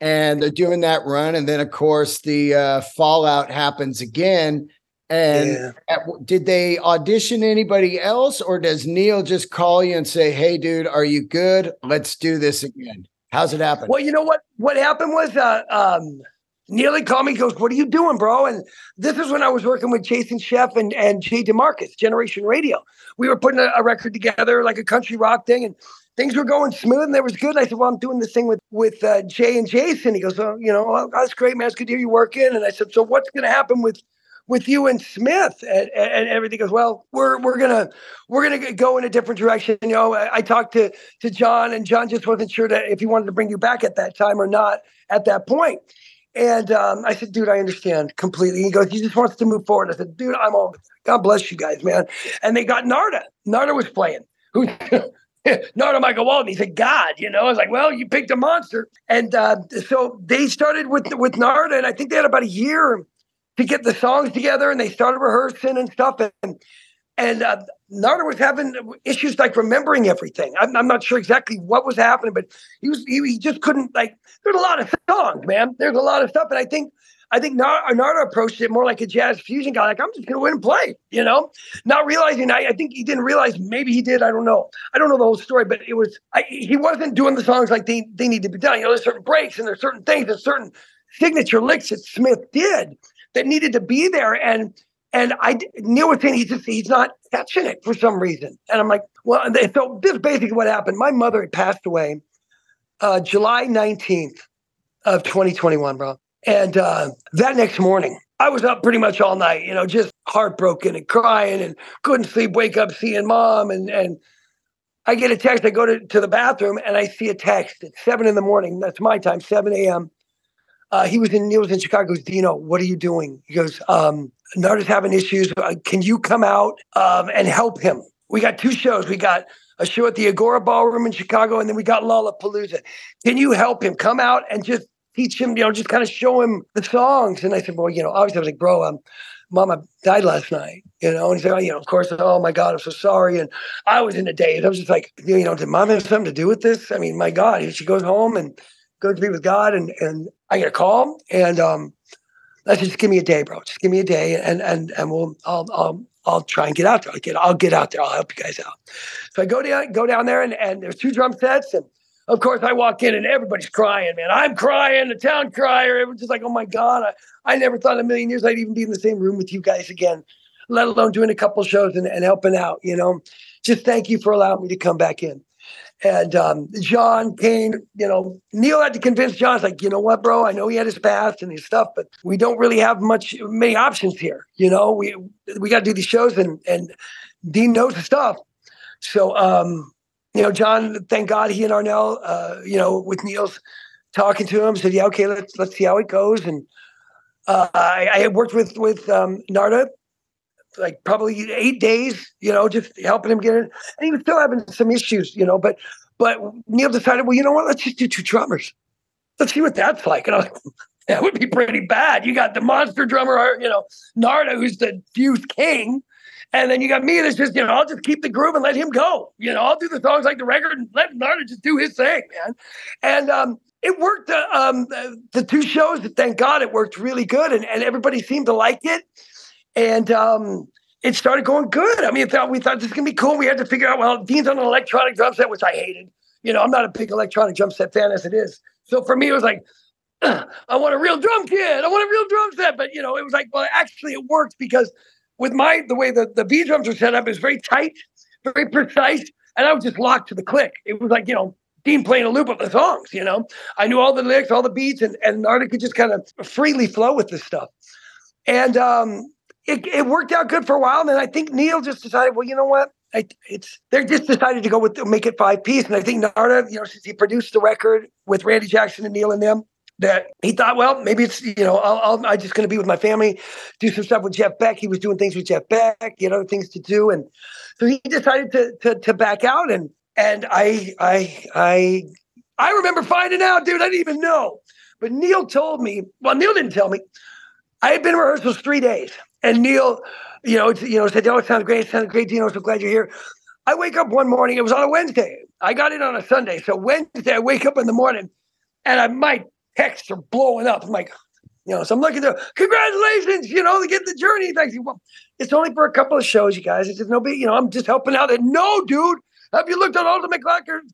and they're doing that run. And then, of course, the uh, fallout happens again. And yeah. at, did they audition anybody else, or does Neal just call you and say, "Hey, dude, are you good? Let's do this again"? How's it happen? Well, you know what? What happened was, uh, um, Neely called me, goes, What are you doing, bro? And this is when I was working with Jason Scheff and, and Jay DeMarcus, Generation Radio. We were putting a, a, record together, like a country rock thing, and things were going smooth and it was good. And I said, Well, I'm doing this thing with with uh, Jay and Jason. He goes, Oh, you know, that's great, man. It's good to hear you working. And I said, So what's going to happen with with you and Smith and, and, everything goes well. We're we're gonna we're gonna go in a different direction. You know, I, I, talked to to John, and John just wasn't sure that if he wanted to bring you back at that time or not at that point. And um, I said, dude, I understand completely. He goes, he just wants to move forward. I said, dude, I'm all, God bless you guys, man. And they got Narada. Narada was playing. Who Narada Michael Walden. He said, God, you know, I was like, well, you picked a monster. And uh, so they started with with Narada, and I think they had about a year to get the songs together, and they started rehearsing and stuff. And and uh, Narada was having issues like remembering everything. I'm, I'm, not sure exactly what was happening, but he was he, he, just couldn't like. There's a lot of songs, man. There's a lot of stuff, and I think I think Narada approached it more like a jazz fusion guy. Like I'm just to win and play, you know, not realizing. I, I, think he didn't realize. Maybe he did. I don't know. I don't know the whole story, but it was I, he wasn't doing the songs like they they need to be done. You know, there's certain breaks and there's certain things, there's certain signature licks that Smith did that needed to be there, and and I Neal was saying he's just he's not catching it for some reason. And I'm like, well, so this is basically what happened. My mother had passed away uh, July 19th of 2021, bro. And uh, that next morning, I was up pretty much all night, you know, just heartbroken and crying and couldn't sleep, wake up seeing mom. And, and I get a text. I go to, to the bathroom and I see a text at seven in the morning. That's my time, 7 a.m. Uh, he was in Neal was in Chicago. Goes, Dino, what are you doing? He goes, um, Narada's having issues. Uh, can you come out um, and help him? We got two shows. We got a show at the Aragon Ballroom in Chicago, and then we got Lollapalooza. Can you help him come out and just teach him, you know, just kind of show him the songs? And I said, well, you know, obviously I was like, bro, um, Mama died last night, you know, and he said, oh, you know, of course, oh my God, I'm so sorry. And I was in a daze. I was just like, you know, did mom have something to do with this? I mean, my God, she goes home and goes to be with God, and and I get a call, and um, let's just give me a day, bro. Just give me a day, and and and we'll I'll I'll I'll try and get out there. I'll get I'll get out there. I'll help you guys out. So I go down go down there, and and there's two drum sets, and of course I walk in, and everybody's crying, man. I'm crying, the town crier. Everyone's just like, oh my god, I, I never thought in a million years I'd even be in the same room with you guys again, let alone doing a couple shows and, and helping out. You know, just thank you for allowing me to come back in. And um, John Cain, you know, Neal had to convince John, it's like, you know what, bro? I know he had his past and his stuff, but we don't really have much many options here. You know, we we got to do these shows, and and Deen knows the stuff. So, um, you know, John, thank God, he and Arnel, uh, you know, with Neal's talking to him, said, yeah, okay, let's let's see how it goes. And uh, I, I had worked with with um, Narada like probably eight days, you know, just helping him get in. And he was still having some issues, you know, but but Neal decided, well, you know what, let's just do two drummers. Let's see what that's like. And I was like, that would be pretty bad. You got the monster drummer, you know, Narada, who's the fused king. And then you got me that's just, you know, I'll just keep the groove and let him go. You know, I'll do the songs like the record and let Narada just do his thing, man. And um, it worked. Uh, um, the two shows, thank God, it worked really good, and, and everybody seemed to like it and um, it started going good. I mean, thought, we thought this is gonna be cool. We had to figure out. Well, Deen's on an electronic drum set, which I hated. You know, I'm not a big electronic drum set fan as it is. So for me, it was like, I want a real drum kit. I want a real drum set. But you know, it was like, well, actually, it worked because with my the way the the V drums are set up is very tight, very precise, and I was just locked to the click. It was like you know. Deen playing a loop of the songs, you know. I knew all the lyrics, all the beats, and and Narada could just kind of freely flow with this stuff. And um, it, it worked out good for a while. And then I think Neal just decided, well, you know what? I, it's they just decided to go with make it five piece, and I think Narada, you know, since he produced the record with Randy Jackson and Neal and them, that he thought, well, maybe it's you know, I'll, I'll I'm just going to be with my family, do some stuff with Jeff Beck. He was doing things with Jeff Beck, he had other things to do, and so he decided to to, to back out. And and I I I I remember finding out, dude, I didn't even know, but Neal told me. Well, Neal didn't tell me. I had been rehearsals three days. And Neal, you know, you know, said, "Oh, it sounds great. It sounds great, Dino. So glad you're here." I wake up one morning. It was on a Wednesday. I got in on a Sunday. So Wednesday, I wake up in the morning, and I, my texts are blowing up. I'm like, you know, so I'm looking at, congratulations, you know, to get the journey. Thanks. Well, it's only for a couple of shows, you guys. It's just no big, you know, I'm just helping out. And no, dude, have you looked at Ultimate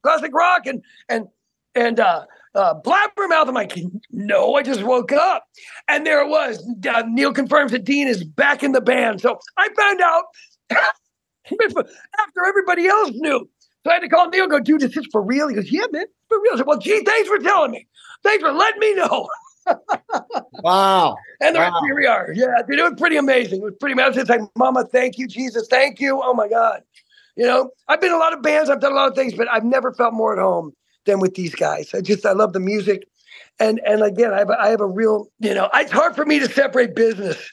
Classic Rock and and and uh uh, blabbermouth. I'm like, no, I just woke up. And there it was. Uh, Neal confirms that Deen is back in the band. So I found out after everybody else knew. So I had to call Neal go, dude, is this for real? He goes, yeah, man, for real. I said, well, gee, thanks for telling me. Thanks for letting me know. wow. And the wow. here we are. Yeah, dude, it was pretty amazing. It was pretty amazing. It's like, Mama, thank you, Jesus, thank you. Oh my God. You know, I've been in a lot of bands, I've done a lot of things, but I've never felt more at home than with these guys. I just I love the music, and and again I have a, I have a real you know it's hard for me to separate business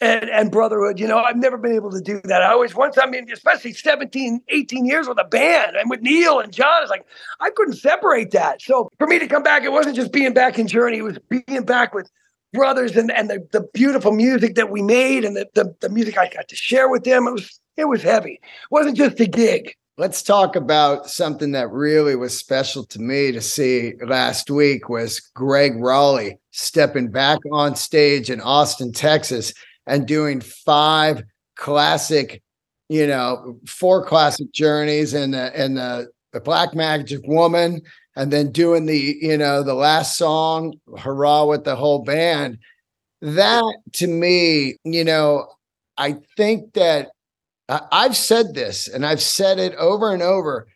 and and brotherhood. You know I've never been able to do that. I always once I mean especially 17, 18 years with a band and with Neal and John. It's like I couldn't separate that. So for me to come back, it wasn't just being back in Journey. It was being back with brothers and, and the, the beautiful music that we made and the, the, the music I got to share with them. It was It was heavy. It wasn't just a gig. Let's talk about something that really was special to me to see last week was Gregg Rolie stepping back on stage in Austin, Texas, and doing five classic, you know, four classic journeys and the and the, the Black Magic Woman, and then doing the, you know, the last song, hurrah with the whole band. That to me, you know, I think that I've said this and I've said it over and over.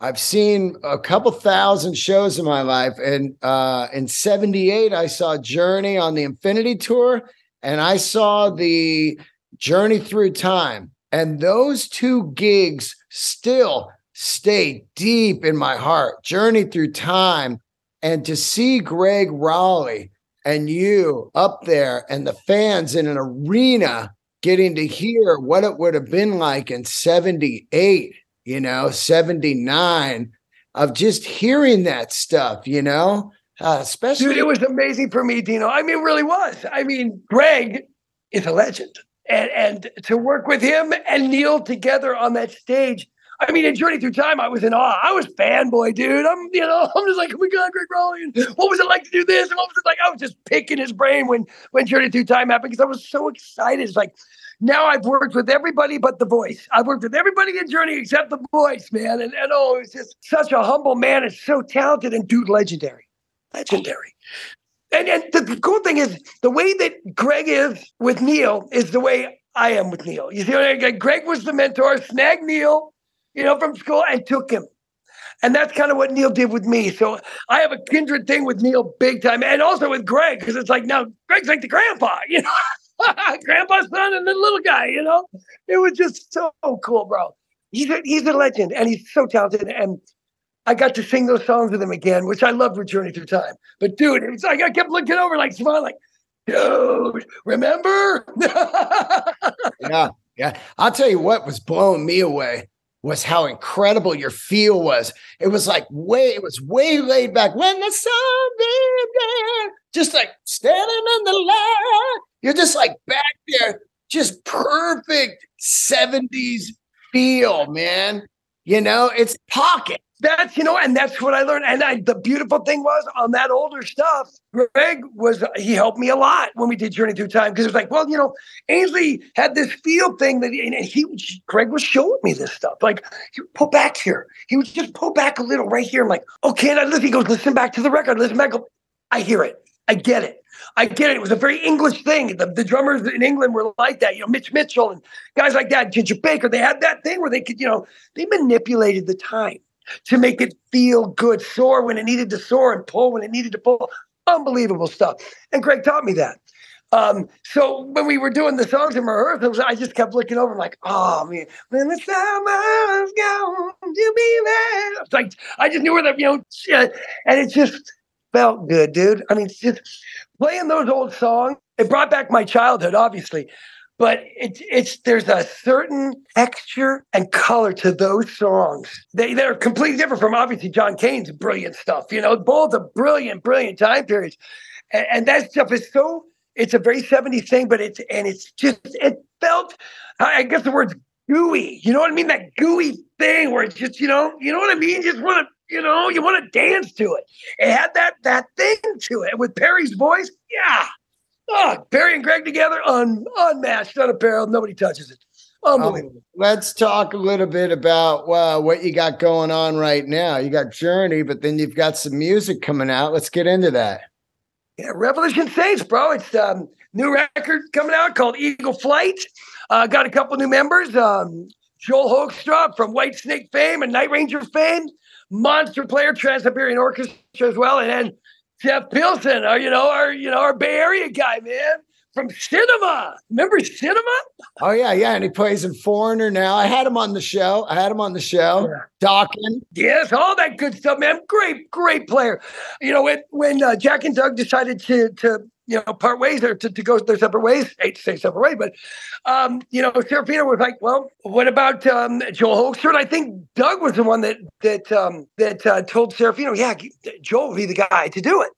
I've seen a couple thousand shows in my life. And uh, in 78, I saw Journey on the Infinity Tour and I saw the Journey Through Time. And those two gigs still stay deep in my heart. Journey Through Time. And to see Gregg Rolie and you up there and the fans in an arena getting to hear what it would have been like in 78, you know, 79 of just hearing that stuff, you know, uh, especially. Dude, it was amazing for me, Dino. I mean, it really was. I mean, Gregg is a legend. And, and to work with him and Neal together on that stage, I mean, in Journey Through Time, I was in awe. I was fanboy, dude. I'm, you know, I'm just like, oh my God, Gregg Rolie. What was it like to do this? And what was it like? I was just picking his brain when when Journey Through Time happened because I was so excited. It's like now I've worked with everybody but the voice. I've worked with everybody in Journey except the voice, man. And, and oh, it's just such a humble man and so talented and dude, legendary. Legendary. And, and the cool thing is the way that Gregg is with Neal is the way I am with Neal. You see, what I mean? Gregg was the mentor, snagged Neal, you know, from school and took him. And that's kind of what Neal did with me. So I have a kindred thing with Neal big time and also with Gregg, because it's like now Gregg's like the grandpa, you know. grandpa's son and the little guy, you know? It was just so cool, bro. He's a, he's a legend and he's so talented. And I got to sing those songs with him again, which I love for Journey Through Time. But dude, it's like I kept looking over like smiling, like, dude, remember? yeah, yeah. I'll tell you what was blowing me away was how incredible your feel was. It was like way, it was way laid back. When the sun down, just like standing in the light. You're just like back there, just perfect 70s feel, man. You know, it's pocket. That's you know, and that's what I learned. And I, the beautiful thing was on that older stuff, Gregg was he helped me a lot when we did Journey Through Time because it was like, well, you know, Aynsley had this feel thing that and he Gregg was showing me this stuff. Like, he pull back here. He would just pull back a little right here. I'm like, okay, and I listen. He goes, listen back to the record. Listen back. I hear it. I get it. I get it. It was a very English thing. The, the drummers in England were like that. You know, Mitch Mitchell and guys like that, Ginger Baker. They had that thing where they could, you know, they manipulated the time to make it feel good, soar when it needed to soar and pull when it needed to pull. Unbelievable stuff. And Gregg taught me that. Um, so when we were doing the songs in rehearsals, I just kept looking over, I'm like, oh man, when the summer's gone, you be there. Like I just knew where the, you know, and it just felt good, dude. I mean, just playing those old songs. It brought back my childhood, obviously, but it's it's there's a certain texture and color to those songs. They they're completely different from obviously John Cain's brilliant stuff. You know, both are brilliant, brilliant time periods, and, and that stuff is so. It's a very 70s thing, but it's and it's just it felt. I guess the word's gooey. You know what I mean? That gooey thing where it's just you know you know what I mean. You just want to you know you want to dance to it. It had that that thing to it with Perry's voice. Yeah, Oh, Perry and Gregg together, un, unmatched, unapparelled. Nobody touches it. Unbelievable. Um, let's talk a little bit about uh, what you got going on right now. You got Journey, but then you've got some music coming out. Let's get into that. Yeah, Revolution Saints, bro. It's um, new record coming out called Eagle Flight. Uh, got a couple new members. Um, Joel Hoekstra from Whitesnake fame and Night Ranger fame, monster player, Trans Siberian Orchestra as well, and then Jeff Pilson, our, you know, our, you know, our Bay Area guy, man, from Cinema. Remember Cinema? Oh yeah, yeah. And he plays in Foreigner now. I had him on the show. I had him on the show. Yeah. Talking. Yes, all that good stuff, man. Great, great player. You know, when when uh, Jack and Doug decided to to you know, part ways or to, to go their separate ways. I hate to say separate way, but um, you know, Serafino was like, well, what about um, Joel Hoekstra? And I think Doug was the one that that um, that uh, told Serafino, yeah, Joel would be the guy to do it.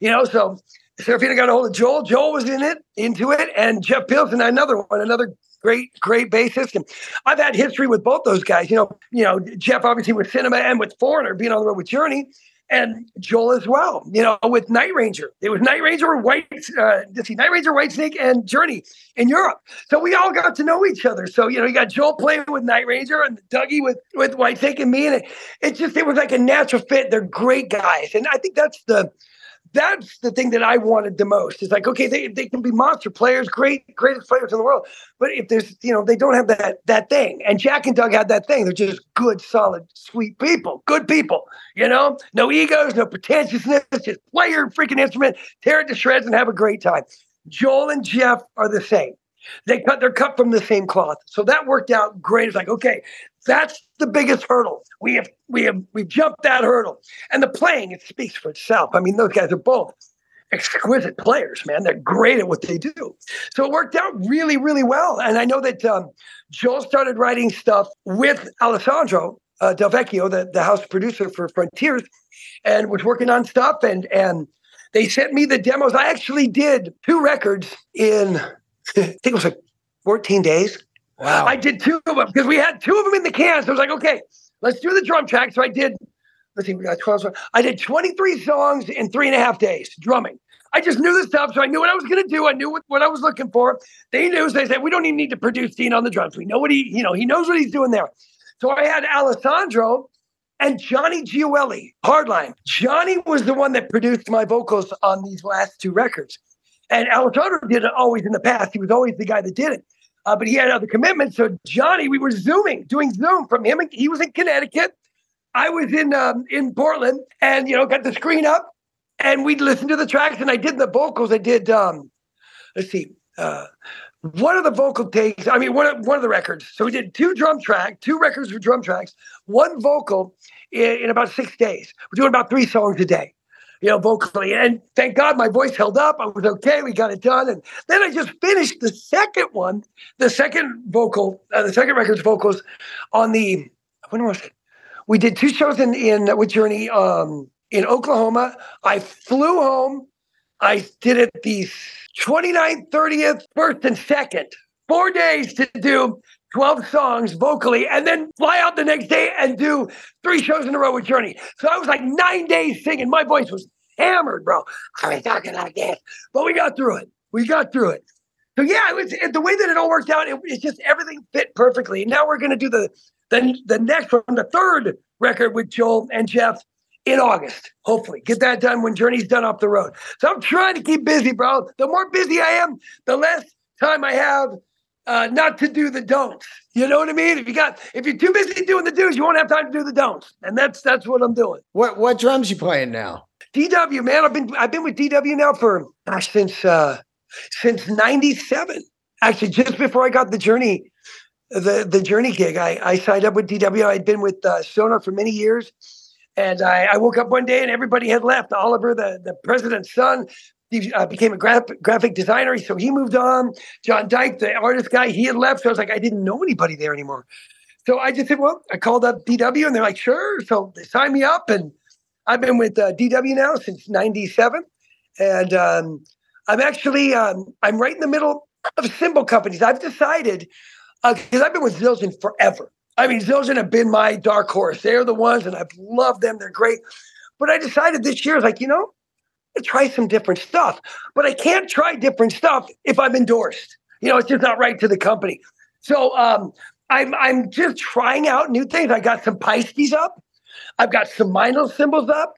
You know, so Serafino got a hold of Joel. Joel was in it, into it, and Jeff Pilson, another one, another great, great bassist. And I've had history with both those guys. You know, you know, Jeff obviously with Cinema and with Foreigner being on the road with Journey and Joel as well. You know, with Night Ranger, it was Night Ranger, White, uh, see, Night Ranger, Whitesnake, and Journey in Europe. So we all got to know each other. So you know, you got Joel playing with Night Ranger and Dougie with with Whitesnake and me, and it, it just it was like a natural fit. They're great guys, and I think that's the that's the thing that I wanted the most. It's like, okay, they, they can be monster players, great, greatest players in the world. But if there's, you know, they don't have that that thing. And Jack and Doug had that thing. They're just good, solid, sweet people, good people, you know, no egos, no pretentiousness, just play your freaking instrument, tear it to shreds and have a great time. Joel and Jeff are the same. They cut, they're cut from the same cloth. So that worked out great. It's like, okay, that's the biggest hurdle. We have we have we've jumped that hurdle. And the playing, it speaks for itself. I mean, those guys are both exquisite players, man. They're great at what they do. So it worked out really, really well. And I know that um, Joel started writing stuff with Alessandro uh, Del Vecchio, the, the house producer for Frontiers, and was working on stuff. And and they sent me the demos. I actually did two records in I think it was like 14 days. Wow. I did two of them because we had two of them in the can. So I was like, okay, let's do the drum track. So I did, let's see, we got 12 songs. I did 23 songs in three and a half days drumming. I just knew the stuff, so I knew what I was going to do. I knew what, what I was looking for. They knew, so they said, we don't even need to produce Deen on the drums. We know what he, you know, he knows what he's doing there. So I had Alessandro and Johnny Gioeli, Hardline. Johnny was the one that produced my vocals on these last two records. And Alessandro did it always in the past. He was always the guy that did it uh, but he had other commitments. So Johnny, we were zooming, doing Zoom from him. He was in Connecticut. I was in um, in Portland, and you know, got the screen up, and we'd listen to the tracks. And I did the vocals. I did. Um, let's see. Uh, one of the vocal takes, I mean, one of, one of the records. So we did two drum track, two records for drum tracks, one vocal in, in about six days. We're doing about three songs a day you know, vocally. And thank God my voice held up. I was okay. We got it done. And then I just finished the second one, the second vocal, uh, the second record's vocals on the, when was it? We did two shows in, in with Journey um, in Oklahoma. I flew home. I did it the 29th, 30th, 1st, and 2nd. Four days to do 12 songs vocally and then fly out the next day and do three shows in a row with Journey. So I was like nine days singing. My voice was hammered, bro. I was talking like this, but we got through it. We got through it. So yeah, it was it, the way that it all worked out. It, it's just everything fit perfectly. Now we're going to do the the the next one, the third record with Joel and Jeff in August. Hopefully, get that done when Journey's done off the road. So I'm trying to keep busy, bro. The more busy I am, the less time I have uh, not to do the don'ts. You know what I mean? If you got if you're too busy doing the do's, you won't have time to do the don'ts. And that's that's what I'm doing. What what drums you playing now? DW, man. I've been I've been with DW now for gosh, since uh since 97. Actually, just before I got the journey, the the journey gig, I, I signed up with DW. I'd been with uh, Sonor for many years. And I, I, woke up one day and everybody had left. Oliver, the, the president's son, he uh, became a graphic designer, so he moved on. John Dyke, the artist guy, he had left. So I was like, I didn't know anybody there anymore. So I just said, well, I called up DW, and they're like, sure. So they signed me up, and I've been with uh, DW now since '97, and um, I'm actually um, I'm right in the middle of cymbal companies. I've decided because uh, I've been with Zildjian forever. I mean, Zildjian have been my dark horse. They're the ones, and I've loved them. They're great. But I decided this year, I was like, you know, try some different stuff. But I can't try different stuff if I'm endorsed. You know, it's just not right to the company. So um, I'm I'm just trying out new things. I got some Paistes up. I've got some Meinl cymbals up.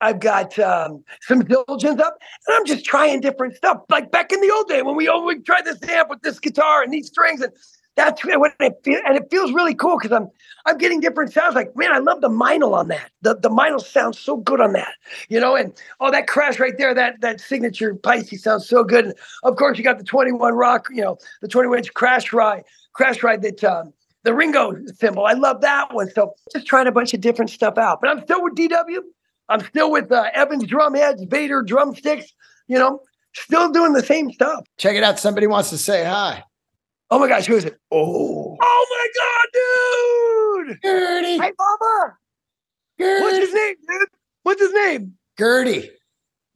I've got um, some Zildjians up, and I'm just trying different stuff. Like back in the old day when we oh, we tried this amp with this guitar and these strings, and that's what it feels, and it feels really cool because I'm I'm getting different sounds. Like, man, I love the Meinl on that. The the Meinl sounds so good on that, you know. And oh, that crash right there, that that signature Paiste sounds so good. And of course, you got the 21 Rock, you know, the 21 inch crash ride, crash ride that um, the Ringo cymbal. I love that one. So just trying a bunch of different stuff out. But I'm still with DW. I'm still with uh, Evans drum heads, Vater drumsticks. You know, still doing the same stuff. Check it out. Somebody wants to say hi. Oh my gosh, who is it? Oh. Oh my God, dude! Gertie. Hey, Mama. Gertie. What's his name, dude? What's his name? Gertie.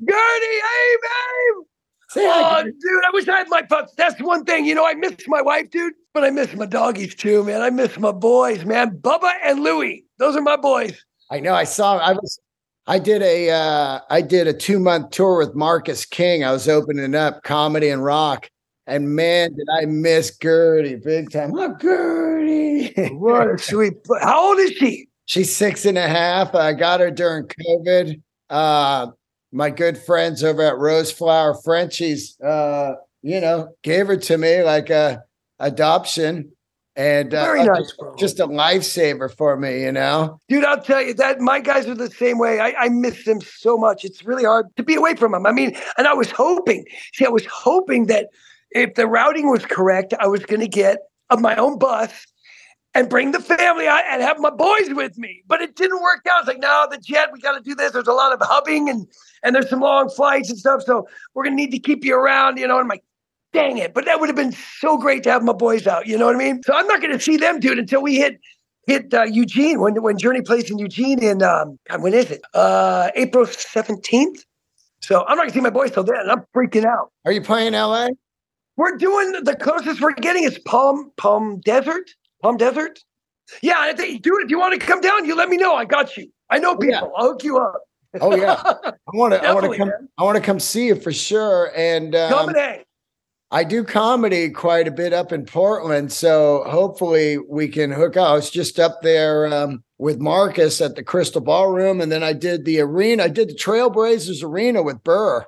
Gertie. Hey, babe. Say hi, Oh, dude, I wish I had my pups. That's one thing. You know, I miss my wife, dude, but I miss my doggies too, man. I miss my boys, man. Bubba and Louie. Those are my boys. I know. I saw. I was. I did a. Uh, I did a two month tour with Marcus King. I was opening up comedy and rock, and man, did I miss Gertie big time. Oh, Gertie. What a sweet. How old is she? She's six and a half. I got her during COVID. Uh, my good friends over at Rose Flower Frenchies, uh, you know, gave her to me like a adoption, and uh, Very nice, bro. just a lifesaver for me. You know. Dude, I'll tell you that my guys are the same way. I, I miss them so much. It's really hard to be away from them. I mean, and I was hoping, see, I was hoping that if the routing was correct, I was going to get of my own bus and bring the family out and have my boys with me. But it didn't work out. It's like, no, the jet, we got to do this. There's a lot of hubbing and and there's some long flights and stuff. So we're going to need to keep you around, you know. And I'm like, dang it. But that would have been so great to have my boys out. You know what I mean? So I'm not going to see them, dude, until we hit hit uh, Eugene when when Journey plays in Eugene in um God, when is it? Uh April 17th. So I'm not gonna see my boys till then. I'm freaking out. Are you playing LA? We're doing the closest we're getting is Palm Palm Desert. Palm Desert. Yeah, I think, dude, if you want to come down, you let me know. I got you. I know Oh, yeah. people. I'll hook you up. Oh yeah, I want to. I want to come. man. I want to come see you for sure. And Come um, and hang. I do comedy quite a bit up in Portland, so hopefully we can hook up. I was just up there um, with Marcus at the Crystal Ballroom, and then I did the arena. I did the Trailblazers Arena with Burr.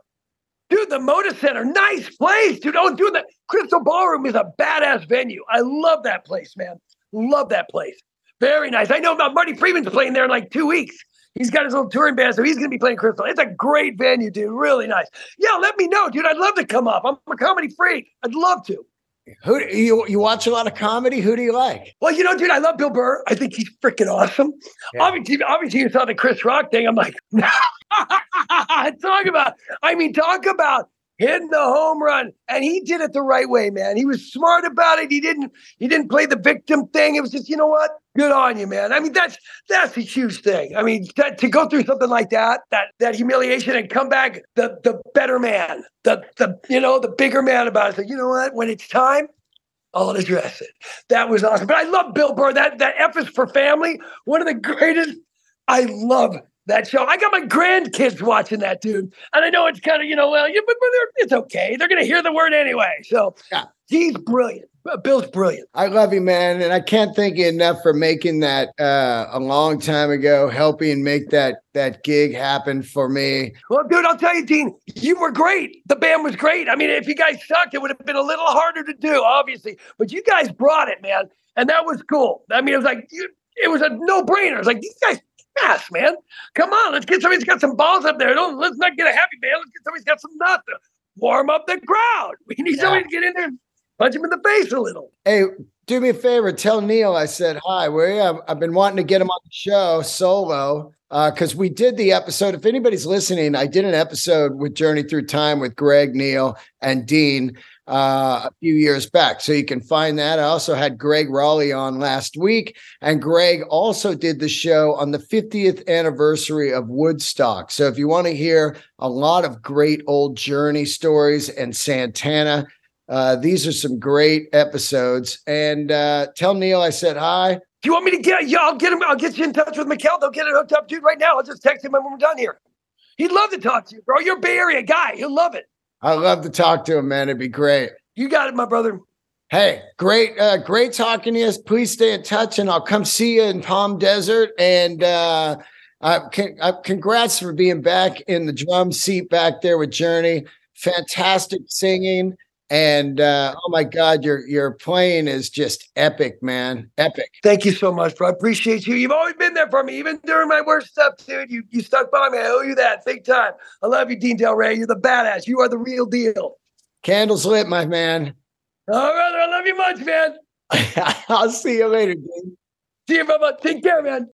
Dude, the Moda Center, nice place, dude. Oh, dude, the Crystal Ballroom is a badass venue. I love that place, man. Love that place. Very nice. I know about Marty Friedman's playing there in like two weeks. He's got his little touring band, so he's going to be playing Crystal. It's a great venue, dude. Really nice. Yeah, let me know, dude. I'd love to come up. I'm a comedy freak. I'd love to. Who you you watch a lot of comedy? Who do you like? Well, you know, dude, I love Bill Burr. I think he's freaking awesome. Yeah. Obviously, obviously, you saw the Chris Rock thing. I'm like, talk about. I mean, talk about hitting the home run, and he did it the right way, man. He was smart about it. He didn't. He didn't play the victim thing. It was just, you know what? Good on you, man. I mean, that's that's a huge thing. I mean, that, to go through something like that, that that humiliation, and come back the the better man, the the you know the bigger man about it. So you know what? When it's time. I'll address it. That was awesome. But I love Bill Burr. That that F is for family. One of the greatest. I love that show. I got my grandkids watching that, dude. And I know it's kind of, you know, well, yeah, but, but it's okay. They're to hear the word anyway. So Yeah. He's brilliant. Bill's brilliant. I love you, man, and I can't thank you enough for making that uh, a long time ago, helping make that that gig happen for me. Well, dude, I'll tell you, Deen, you were great. The band was great. I mean, if you guys sucked, it would have been a little harder to do, obviously. But you guys brought it, man. And that was cool. I mean, it was like, you, it was a no brainer. It's like, these guys, yes, man. Come on, let's get somebody who's got some balls up there. Don't, let's not get a happy band. Let's get somebody who's got some nuts to warm up the crowd. We need Yeah. somebody to get in there and punch him in the face a little. Hey, do me a favor. Tell Neal I said hi. Where? I've, I've been wanting to get him on the show solo Uh, because we did the episode. If anybody's listening, I did an episode with Journey Through Time with Gregg, Neal, and Deen uh, a few years back. So you can find that. I also had Gregg Rolie on last week, and Gregg also did the show on the 50th anniversary of Woodstock. So if you want to hear a lot of great old Journey stories and Santana. Uh, these are some great episodes. And uh, tell Neal I said hi. Do you want me to get yeah, I'll get him, I'll get you in touch with Mikkel. They'll get it hooked up, dude, right now. I'll just text him when we're done here. He'd love to talk to you, bro. You're a Bay Area guy. He'll love it. I love to talk to him, man. It'd be great. You got it, my brother. Hey, great, uh, great talking to you. Please stay in touch, and I'll come see you in Palm Desert. And uh, uh, con- uh, congrats for being back in the drum seat back there with Journey. Fantastic singing, and uh, oh my God, your your playing is just epic, man. Epic. Thank you so much, bro. I appreciate you. You've always been there for me, even during my worst stuff, dude. You you stuck by me. I owe you that big time. I love you, Dean Delray. You're the badass. You are the real deal. Candles lit, my man. Oh, brother, I love you much, man. I'll see you later, Dean. See you, Bubba. Take care, man.